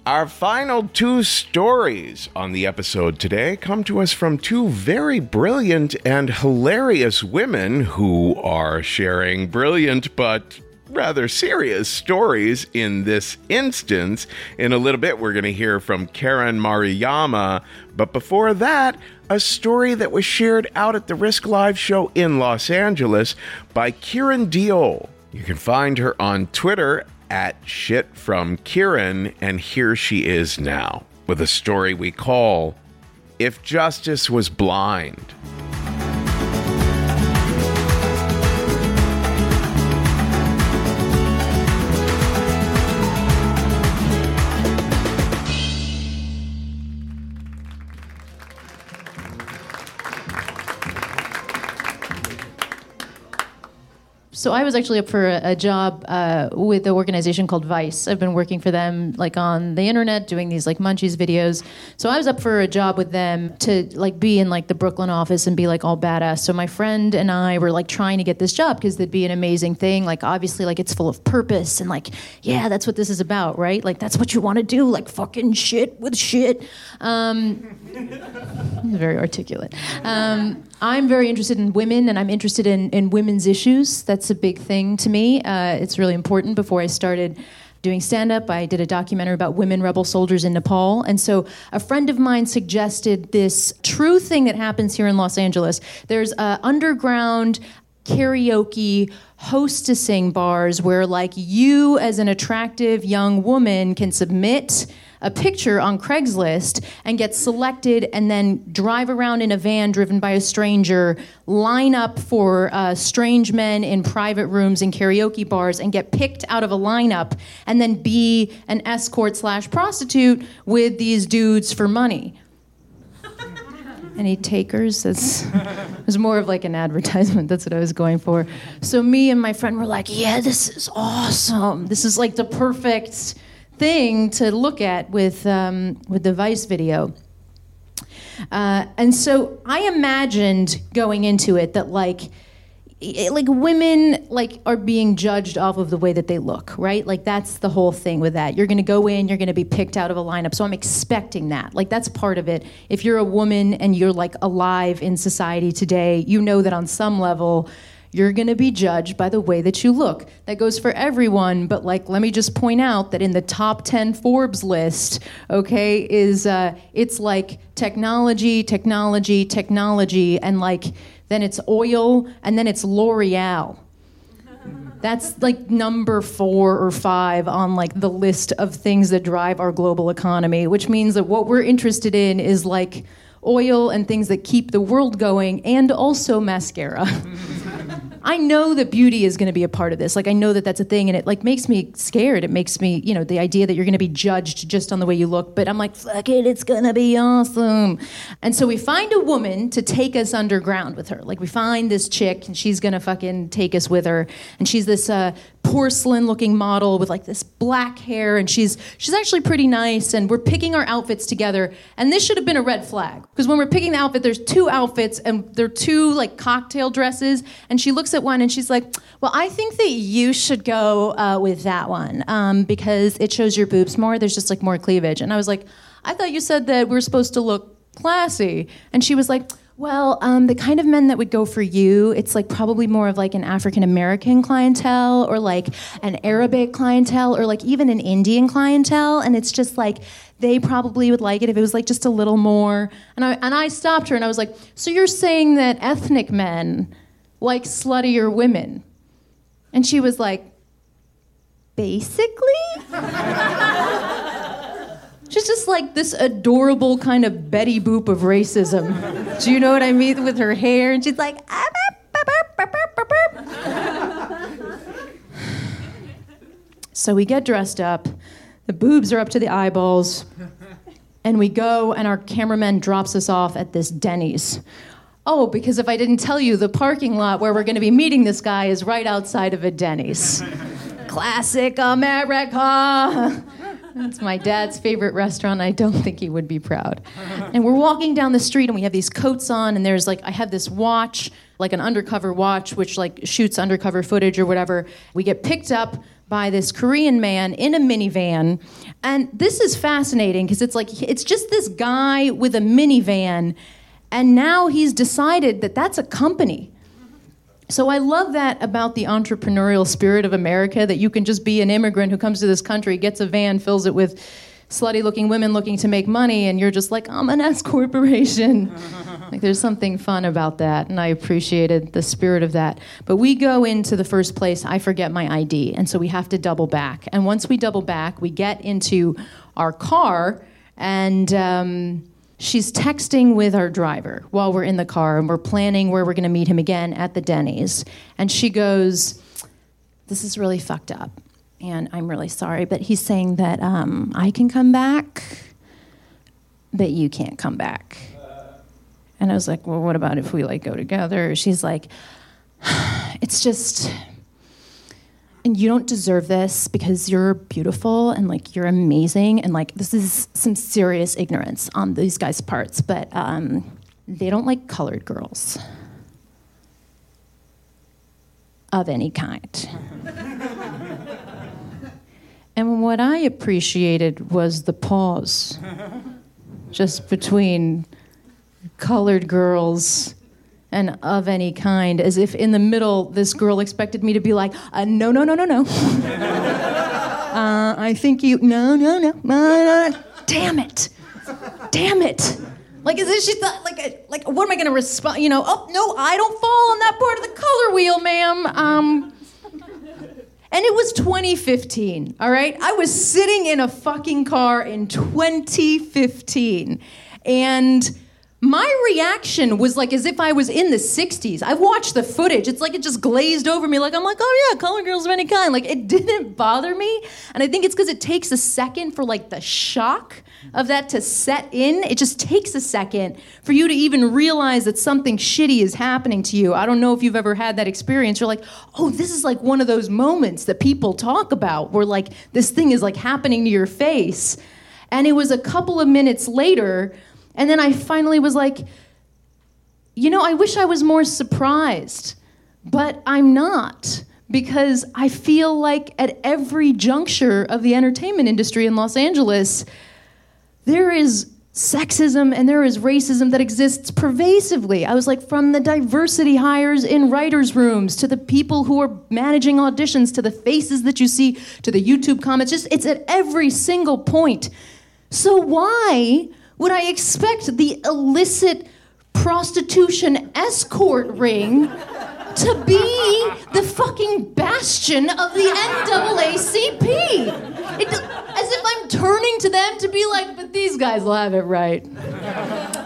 Our final two stories on the episode today come to us from two very brilliant and hilarious women who are sharing brilliant but rather serious stories in this instance. In a little bit, we're going to hear from Karen Maruyama. But before that, a story that was shared out at the Risk Live show in Los Angeles by Kiran Deol. You can find her on Twitter at shit from Kiran, and here she is now with a story we call If Justice Was Blind.
So I was actually up for a, a job uh, with an organization called Vice. I've been working for them like on the internet, doing these like Munchies videos. So I was up for a job with them to like be in like the Brooklyn office and be like all badass. So my friend and I were like trying to get this job because it'd be an amazing thing. Like obviously like it's full of purpose and like yeah, that's what this is about, right? Like that's what you want to do, like fucking shit with shit. Um, very articulate. Um, I'm very interested in women and I'm interested in, in women's issues. That's a big thing to me. Uh, it's really important. Before I started doing stand up, I did a documentary about women rebel soldiers in Nepal. And so a friend of mine suggested this true thing that happens here in Los Angeles. There's underground karaoke hostessing bars where like you as an attractive young woman can submit a picture on Craigslist and get selected and then drive around in a van driven by a stranger, line up for uh, strange men in private rooms in karaoke bars and get picked out of a lineup and then be an escort slash prostitute with these dudes for money. Any takers? That's it was more of like an advertisement. That's what I was going for. So me and my friend were like, "Yeah, this is awesome. This is like the perfect thing to look at with um, with the Vice video." Uh, and so I imagined going into it that like it- like women like are being judged off of the way that they look right? Like that's the whole thing with that. You're going to go in you're going to be picked out of a lineup. So i'm expecting that. Like that's part of it. If you're a woman and you're like alive in society today you know that on some level you're going to be judged by the way that you look that goes for everyone but like let me just point out that in the top 10 forbes list okay is uh, it's like technology technology technology and like then it's oil, and then it's L'Oreal. That's like number four or five on like the list of things that drive our global economy, which means that what we're interested in is like oil and things that keep the world going, and also mascara. I know that beauty is going to be a part of this. Like I know that that's a thing, and it like makes me scared. It makes me, you know, the idea that you're going to be judged just on the way you look. But I'm like, fuck it, it's going to be awesome. And so we find a woman to take us underground with her. Like we find this chick, and she's going to fucking take us with her. And she's this uh, porcelain-looking model with like this black hair, and she's she's actually pretty nice. And we're picking our outfits together. And this should have been a red flag because when we're picking the outfit, there's two outfits, and they're two like cocktail dresses. And she looks at one and she's like, "Well, I think that you should go uh, with that one um, because it shows your boobs more. There's just like more cleavage." And I was like, "I thought you said that we're supposed to look classy." And she was like. Well, um, the kind of men that would go for you, it's like probably more of like an African American clientele or like an Arabic clientele or like even an Indian clientele. And it's just like they probably would like it if it was like just a little more. And I, and I stopped her and I was like, So you're saying that ethnic men like sluttier women? And she was like, Basically? She's just like this adorable kind of Betty Boop of racism. Do you know what I mean? With her hair, and she's like, "Ah, boop, boop, boop, boop, boop, boop." so we get dressed up. The boobs are up to the eyeballs, and we go, and our cameraman drops us off at this Denny's. Oh, because if I didn't tell you, the parking lot where we're going to be meeting this guy is right outside of a Denny's. Classic America. It's my dad's favorite restaurant. I don't think he would be proud. And we're walking down the street and we have these coats on and there's like I have this watch, like an undercover watch which like shoots undercover footage or whatever. We get picked up by this Korean man in a minivan. And this is fascinating because it's like it's just this guy with a minivan and now he's decided that that's a company. So I love that about the entrepreneurial spirit of America that you can just be an immigrant who comes to this country, gets a van, fills it with slutty looking women looking to make money, and you're just like, I'm an S corporation. like there's something fun about that, and I appreciated the spirit of that. But we go into the first place, I forget my ID, and so we have to double back. And once we double back, we get into our car, and um, she's texting with our driver while we're in the car and we're planning where we're going to meet him again at the Denny's. And she goes, This is really fucked up. And I'm really sorry, but he's saying that um, I can come back, but you can't come back. And I was like, Well, what about if we like go together? She's like, It's just, and you don't deserve this because you're beautiful and like you're amazing and like this is some serious ignorance on these guys' parts, but um, they don't like colored girls of any kind. and what I appreciated was the pause just between colored girls and of any kind, as if in the middle, this girl expected me to be like, uh, no, no, no, no, no. uh, I think you, no, no, no, no, no. Damn it. Damn it. Like, is this, she thought, like, like, what am I to respond? You know, oh, no, I don't fall on that part of the color wheel, ma'am. Um, and it was 2015, all right? I was sitting in a fucking car in 2015. And my reaction was like as if I was in the 60s. I've watched the footage. It's like it just glazed over me. Like, I'm like, oh yeah, color girls of any kind. Like, it didn't bother me. And I think it's because it takes a second for like the shock of that to set in. It just takes a second for you to even realize that something shitty is happening to you. I don't know if you've ever had that experience. You're like, oh, this is like one of those moments that people talk about where like this thing is like happening to your face. And it was a couple of minutes later and then I finally was like, you know, I wish I was more surprised, but I'm not because I feel like at every juncture of the entertainment industry in Los Angeles, there is sexism and there is racism that exists pervasively. I was like, from the diversity hires in writers' rooms to the people who are managing auditions to the faces that you see to the YouTube comments, just it's at every single point. So why would I expect the illicit prostitution escort ring to be the fucking bastion of the NAACP? It, as if I'm turning to them to be like, but these guys will have it right.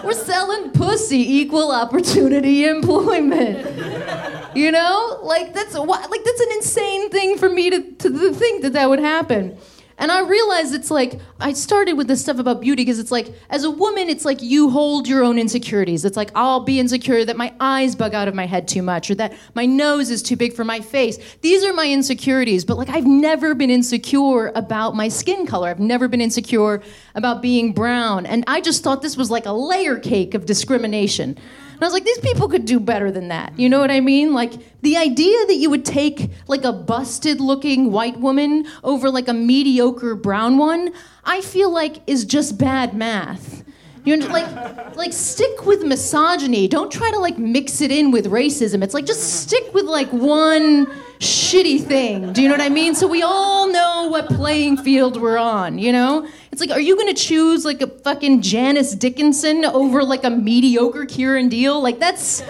We're selling pussy, equal opportunity employment. You know, like that's like that's an insane thing for me to, to think that that would happen. And I realized it's like, I started with this stuff about beauty because it's like, as a woman, it's like you hold your own insecurities. It's like, I'll be insecure that my eyes bug out of my head too much or that my nose is too big for my face. These are my insecurities, but like, I've never been insecure about my skin color. I've never been insecure about being brown. And I just thought this was like a layer cake of discrimination. And I was like, these people could do better than that. You know what I mean? Like the idea that you would take like a busted looking white woman over like a mediocre brown one, I feel like is just bad math. You know, like, like stick with misogyny. Don't try to like mix it in with racism. It's like just stick with like one shitty thing. Do you know what I mean? So we all know what playing field we're on. You know, it's like, are you gonna choose like a fucking Janice Dickinson over like a mediocre Kiran Deol? Like that's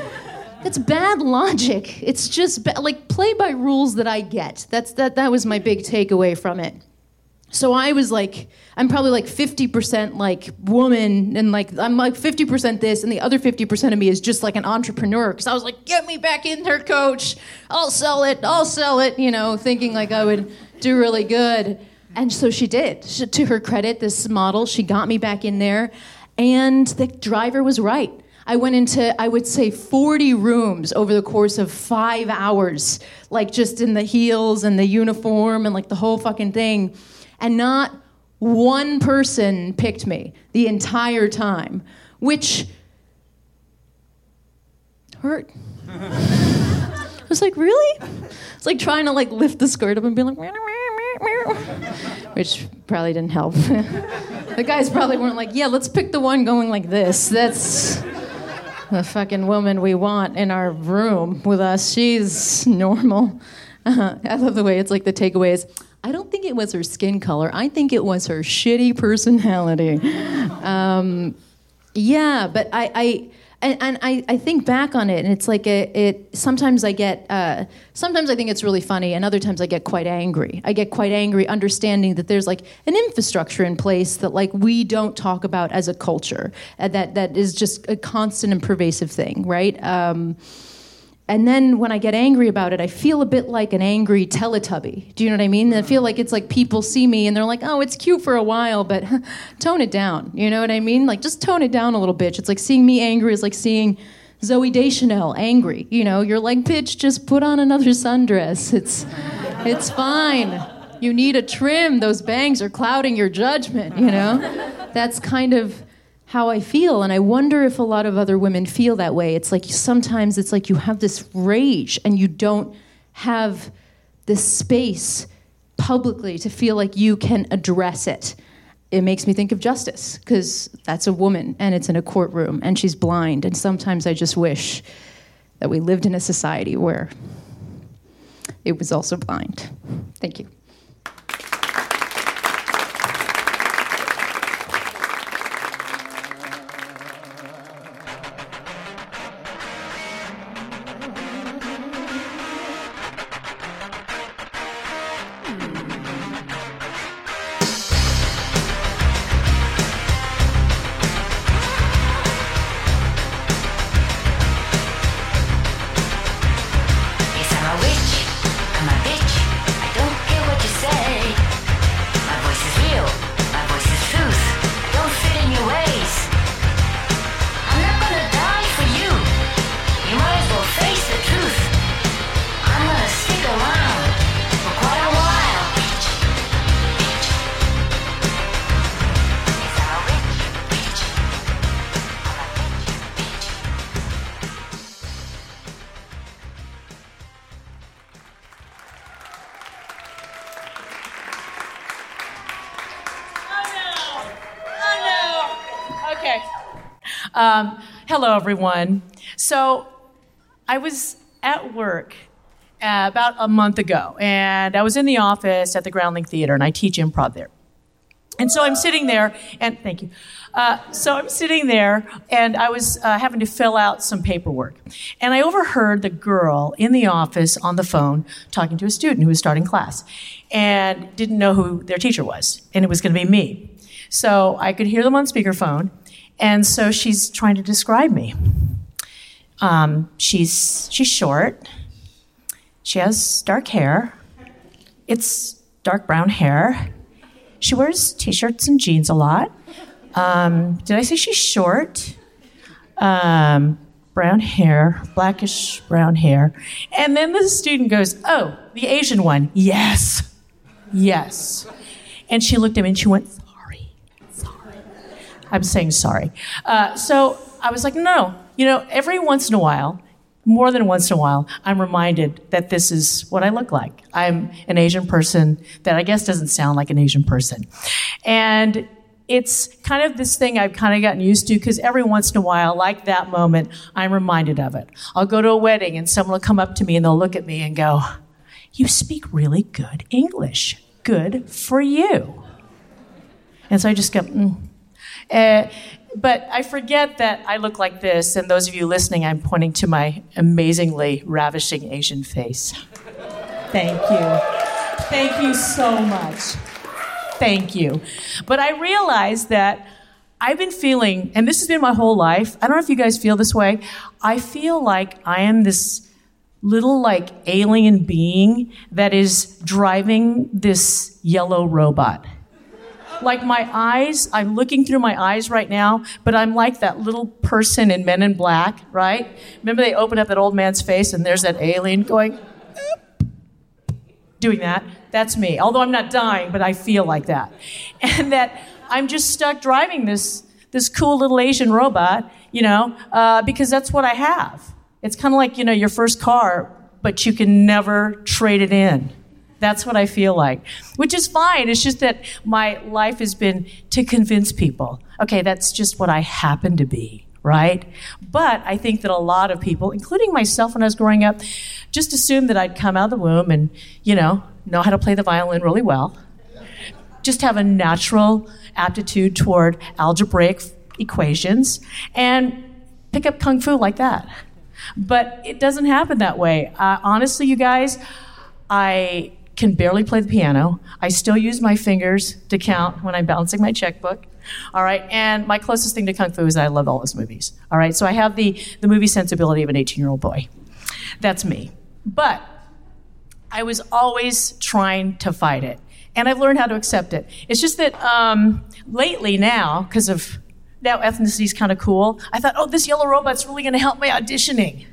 that's bad logic. It's just ba- like play by rules that I get. That's that. That was my big takeaway from it. So I was like, I'm probably like 50% like woman, and like I'm like 50% this, and the other 50% of me is just like an entrepreneur. Because I was like, get me back in there, coach. I'll sell it. I'll sell it. You know, thinking like I would do really good. And so she did. She, to her credit, this model, she got me back in there, and the driver was right. I went into, I would say, 40 rooms over the course of five hours, like just in the heels and the uniform and like the whole fucking thing and not one person picked me the entire time, which hurt. I was like, really? It's like trying to like lift the skirt up and be like, which probably didn't help. the guys probably weren't like, yeah, let's pick the one going like this. That's the fucking woman we want in our room with us. She's normal. Uh, I love the way it's like the takeaway is I don't think it was her skin color. I think it was her shitty personality. Um, yeah, but I, I and, and I, I think back on it, and it's like a, it. Sometimes I get, uh, sometimes I think it's really funny, and other times I get quite angry. I get quite angry, understanding that there's like an infrastructure in place that like we don't talk about as a culture, uh, that that is just a constant and pervasive thing, right? Um, and then when I get angry about it, I feel a bit like an angry Teletubby. Do you know what I mean? I feel like it's like people see me and they're like, oh, it's cute for a while, but tone it down. You know what I mean? Like, just tone it down a little bitch. It's like seeing me angry is like seeing Zooey Deschanel angry. You know, you're like, bitch, just put on another sundress. It's, It's fine. You need a trim. Those bangs are clouding your judgment, you know? That's kind of how I feel. And I wonder if a lot of other women feel that way. It's like sometimes it's like you have this rage and you don't have this space publicly to feel like you can address it. It makes me think of justice because that's a woman and it's in a courtroom and she's blind. And sometimes I just wish that we lived in a society where it was also blind. Thank you.
Everyone. So, I was at work uh, about a month ago, and I was in the office at the Groundling Theater, and I teach improv there. And so I'm sitting there, and thank you. Uh, so I'm sitting there, and I was uh, having to fill out some paperwork. And I overheard the girl in the office on the phone talking to a student who was starting class and didn't know who their teacher was, and it was going to be me. So I could hear them on speakerphone, and so she's trying to describe me. Um, she's she's short. She has dark hair. It's dark brown hair. She wears t-shirts and jeans a lot. Um, did I say she's short? Um, brown hair, blackish brown hair. And then the student goes, "Oh, the Asian one. Yes, yes." And she looked at me and she went. I'm saying sorry. Uh, so I was like, "No, you know, every once in a while." More than once in a while, I'm reminded that this is what I look like. I'm an Asian person that I guess doesn't sound like an Asian person. And it's kind of this thing I've kind of gotten used to because every once in a while, like that moment, I'm reminded of it. I'll go to a wedding and someone will come up to me and they'll look at me and go, You speak really good English. Good for you. And so I just go, mm. Uh, but I forget that I look like this, and those of you listening, I'm pointing to my amazingly ravishing Asian face. Thank you. Thank you so much. Thank you. But I realized that I've been feeling, and this has been my whole life. I don't know if you guys feel this way. I feel like I am this little, like, alien being that is driving this yellow robot. Like, my eyes, I'm looking through my eyes right now, but I'm like that little person in Men in Black, right? Remember they open up that old man's face and there's that alien going, doing that. That's me. Although I'm not dying, but I feel like that. And that I'm just stuck driving this this cool little Asian robot, you know, uh, because that's what I have. It's kind of like you know your first car, but you can never trade it in. That's what I feel like, which is fine. It's just that my life has been to convince people. Okay, that's just what I happen to be, right? But I think that a lot of people, including myself when I was growing up, just assumed that I'd come out of the womb and, you know, know how to play the violin really well, just have a natural aptitude toward algebraic equations, and pick up kung fu like that. But it doesn't happen that way. Uh, honestly, you guys, I can barely play the piano. I still use my fingers to count when I'm balancing my checkbook. All right, and my closest thing to kung fu is I love all those movies. All right, so I have the, the movie sensibility of an 18 year old boy. That's me. But I was always trying to fight it, and I've learned how to accept it. It's just that um, lately now, because of now ethnicity is kind of cool, I thought, oh, this yellow robot's really going to help my auditioning.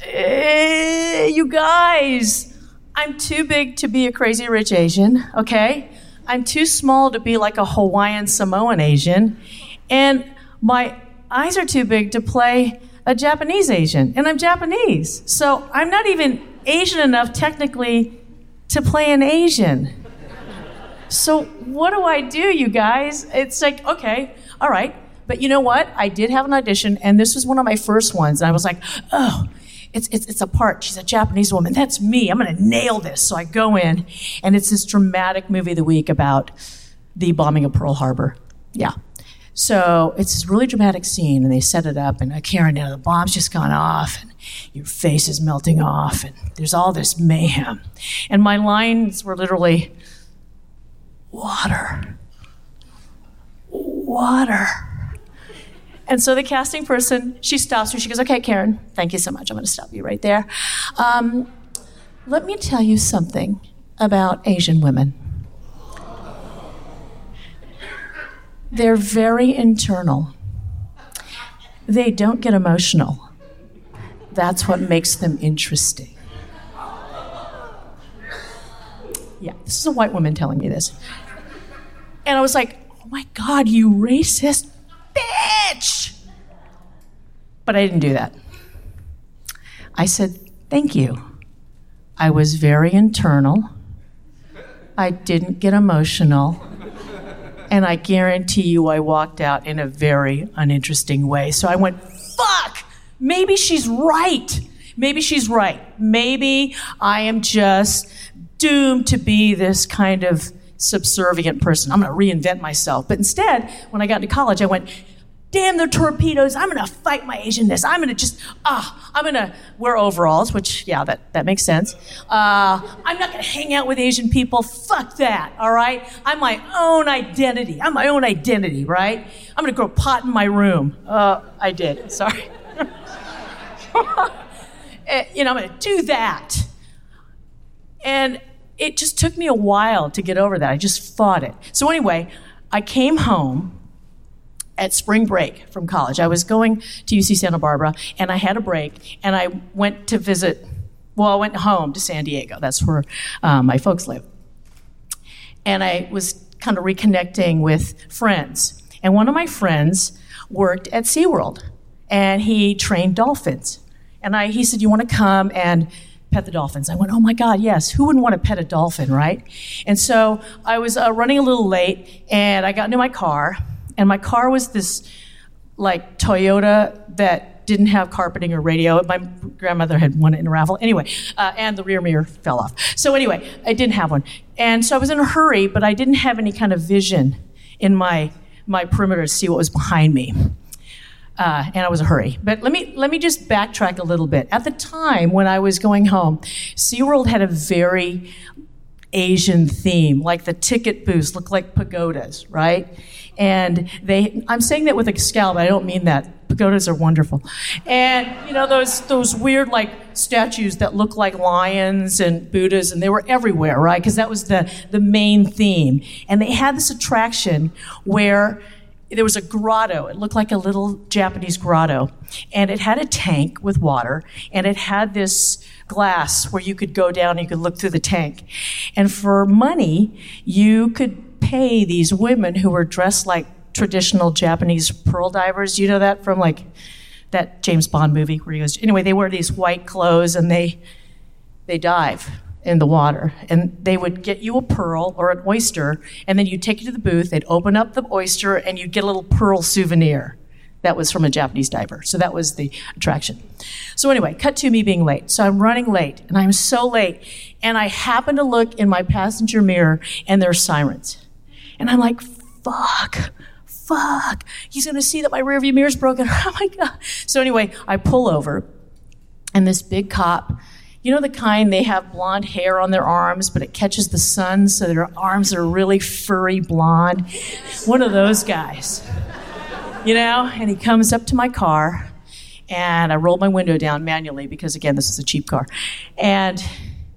Eh, you guys, I'm too big to be a crazy rich Asian, okay? I'm too small to be like a Hawaiian Samoan Asian. And my eyes are too big to play a Japanese Asian. And I'm Japanese. So I'm not even Asian enough technically to play an Asian. So what do I do, you guys? It's like, okay, all right. But you know what? I did have an audition, and this was one of my first ones. And I was like, oh, it's, it's, it's a part. She's a Japanese woman. That's me. I'm going to nail this. So I go in, and it's this dramatic movie of the week about the bombing of Pearl Harbor. Yeah. So it's this really dramatic scene, and they set it up, and uh, Karen, you know, the bomb's just gone off, and your face is melting off, and there's all this mayhem. And my lines were literally water, water. And so the casting person, she stops her. She goes, "Okay, Karen, thank you so much. I'm going to stop you right there. Um, let me tell you something about Asian women. They're very internal. They don't get emotional. That's what makes them interesting." Yeah, this is a white woman telling me this. And I was like, "Oh my God, you racist bitch. But I didn't do that. I said, Thank you. I was very internal. I didn't get emotional. And I guarantee you, I walked out in a very uninteresting way. So I went, Fuck! Maybe she's right. Maybe she's right. Maybe I am just doomed to be this kind of subservient person. I'm going to reinvent myself. But instead, when I got into college, I went, damn the torpedoes. I'm going to fight my Asianness. I'm going to just, ah, I'm going to wear overalls, which, yeah, that, that makes sense. Uh, I'm not going to hang out with Asian people. Fuck that, all right? I'm my own identity. I'm my own identity, right? I'm going to grow pot in my room. Uh, I did. Sorry. Eh, you know, I'm going to do that. And it just took me a while to get over that. I just fought it. So, anyway, I came home at spring break from college. I was going to UC Santa Barbara and I had a break and I went to visit, well, I went home to San Diego. That's where uh, my folks live. And I was kind of reconnecting with friends. And one of my friends worked at SeaWorld and he trained dolphins. And I, he said, You want to come and pet the dolphins. I went, oh my God, yes. Who wouldn't want to pet a dolphin, right? And so I was uh, running a little late and I got into my car and my car was this like Toyota that didn't have carpeting or radio. My grandmother had one in a raffle. Anyway, uh, and the rear mirror fell off. So anyway, I didn't have one. And so I was in a hurry, but I didn't have any kind of vision in my, my perimeter to see what was behind me uh, and I was a hurry. But let me let me just backtrack a little bit. At the time when I was going home, SeaWorld had a very Asian theme, like the ticket booths look like pagodas, right? And they, I'm saying that with a scowl, but I don't mean that. Pagodas are wonderful. And, you know, those, those weird, like, statues that look like lions and Buddhas, and they were everywhere, right? Because that was the, the main theme. And they had this attraction where there was a grotto. It looked like a little Japanese grotto. And it had a tank with water, and it had this glass where you could go down and you could look through the tank. And for money, you could pay these women who were dressed like traditional Japanese pearl divers. You know that from like that James Bond movie where he goes, anyway, they wear these white clothes and they they dive in the water. And they would get you a pearl or an oyster, and then you'd take it to the booth, they'd open up the oyster, and you'd get a little pearl souvenir. That was from a Japanese diver. So that was the attraction. So, anyway, cut to me being late. So I'm running late, and I'm so late. And I happen to look in my passenger mirror, and there's sirens. And I'm like, fuck, fuck. He's going to see that my rearview mirror's broken. Oh my God. So, anyway, I pull over, and this big cop you know the kind they have blonde hair on their arms, but it catches the sun, so their arms are really furry blonde. One of those guys. You know, and he comes up to my car, and I roll my window down manually because, again, this is a cheap car. And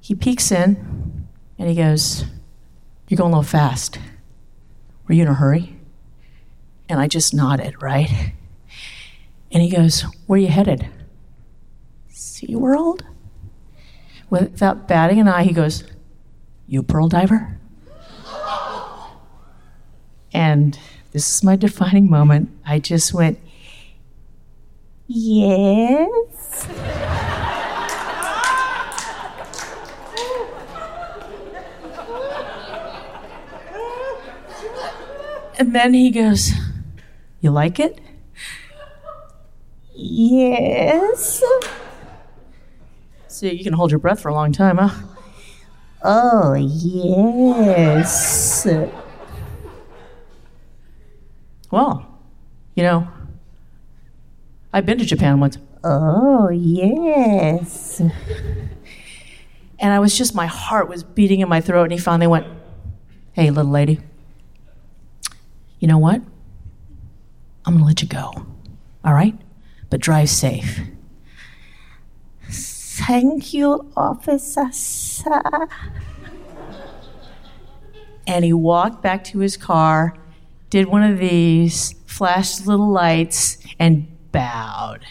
he peeks in, and he goes, You're going a little fast. Were you in a hurry? And I just nodded, right? And he goes, Where are you headed? SeaWorld? Without batting an eye, he goes, You pearl diver? And this is my defining moment. I just went, Yes. And then he goes, You like it? Yes. So you can hold your breath for a long time, huh? Oh, yes. Well, you know, I've been to Japan once. Oh, yes. And I was just, my heart was beating in my throat, and he finally went, Hey, little lady, you know what? I'm gonna let you go. All right? But drive safe. Thank you, officer. sir." And he walked back to his car, did one of these, flashed little lights, and bowed.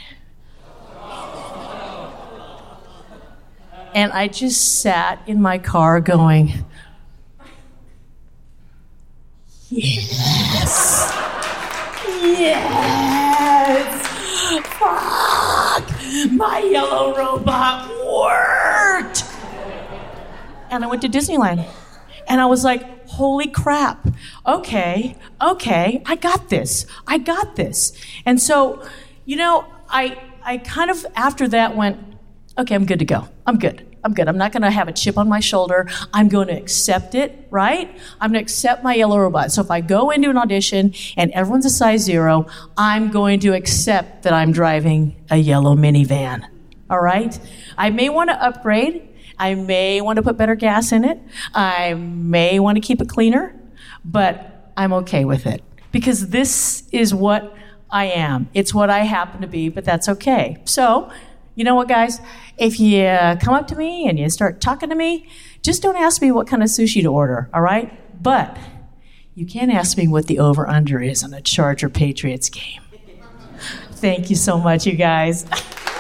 And I just sat in my car going, Yes. Yes. Fuck. My yellow robot worked. And I went to Disneyland. And I was like, holy crap. Okay, okay, I got this. I got this. And so, you know, I I kind of after that went, okay, I'm good to go. I'm good. I'm good. I'm not going to have a chip on my shoulder. I'm going to accept it, right? I'm going to accept my yellow robot. So if I go into an audition and everyone's a size zero, I'm going to accept that I'm driving a yellow minivan. All right? I may want to upgrade. I may want to put better gas in it. I may want to keep it cleaner, but I'm okay with it because this is what I am. It's what I happen to be, but that's okay. So, you know what, guys? If you uh, come up to me and you start talking to me, just don't ask me what kind of sushi to order, all right? But you can ask me what the over under is on a Charger Patriots game. Thank you so much, you guys.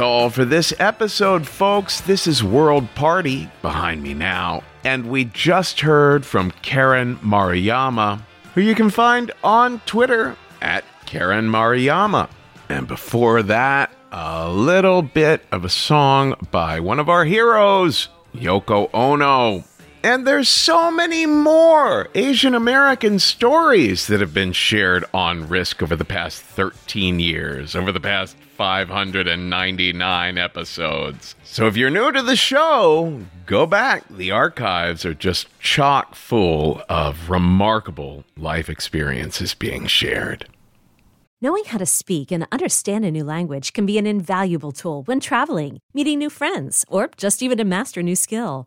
all
for this episode, folks. This is World Party behind me now. And we just heard from Karen Maruyama, who you can find on Twitter at Karen Maruyama. And before that, a little bit of a song by one of our heroes, Yoko Ono. And there's so many more Asian American stories that have been shared on Risk over the past 13 years, over the past 599 episodes. So if you're new to the show, go back. The archives are just chock full of remarkable life experiences being shared.
Knowing how to speak and understand a new language can be an invaluable tool when traveling, meeting new friends, or just even to master a new skill.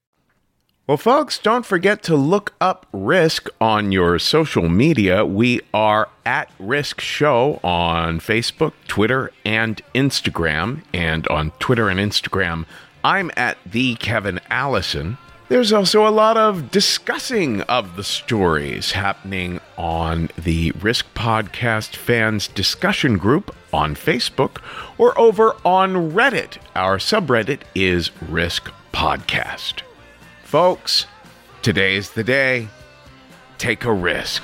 Well, folks, don't forget to look up Risk on your social media. We are at Risk Show on Facebook, Twitter, and Instagram. And on Twitter and Instagram, I'm at the Kevin Allison. There's also a lot of discussing of the stories happening on the Risk Podcast fans discussion group on Facebook or over on Reddit. Our subreddit is Risk Podcast. Folks, today is the day. Take a risk.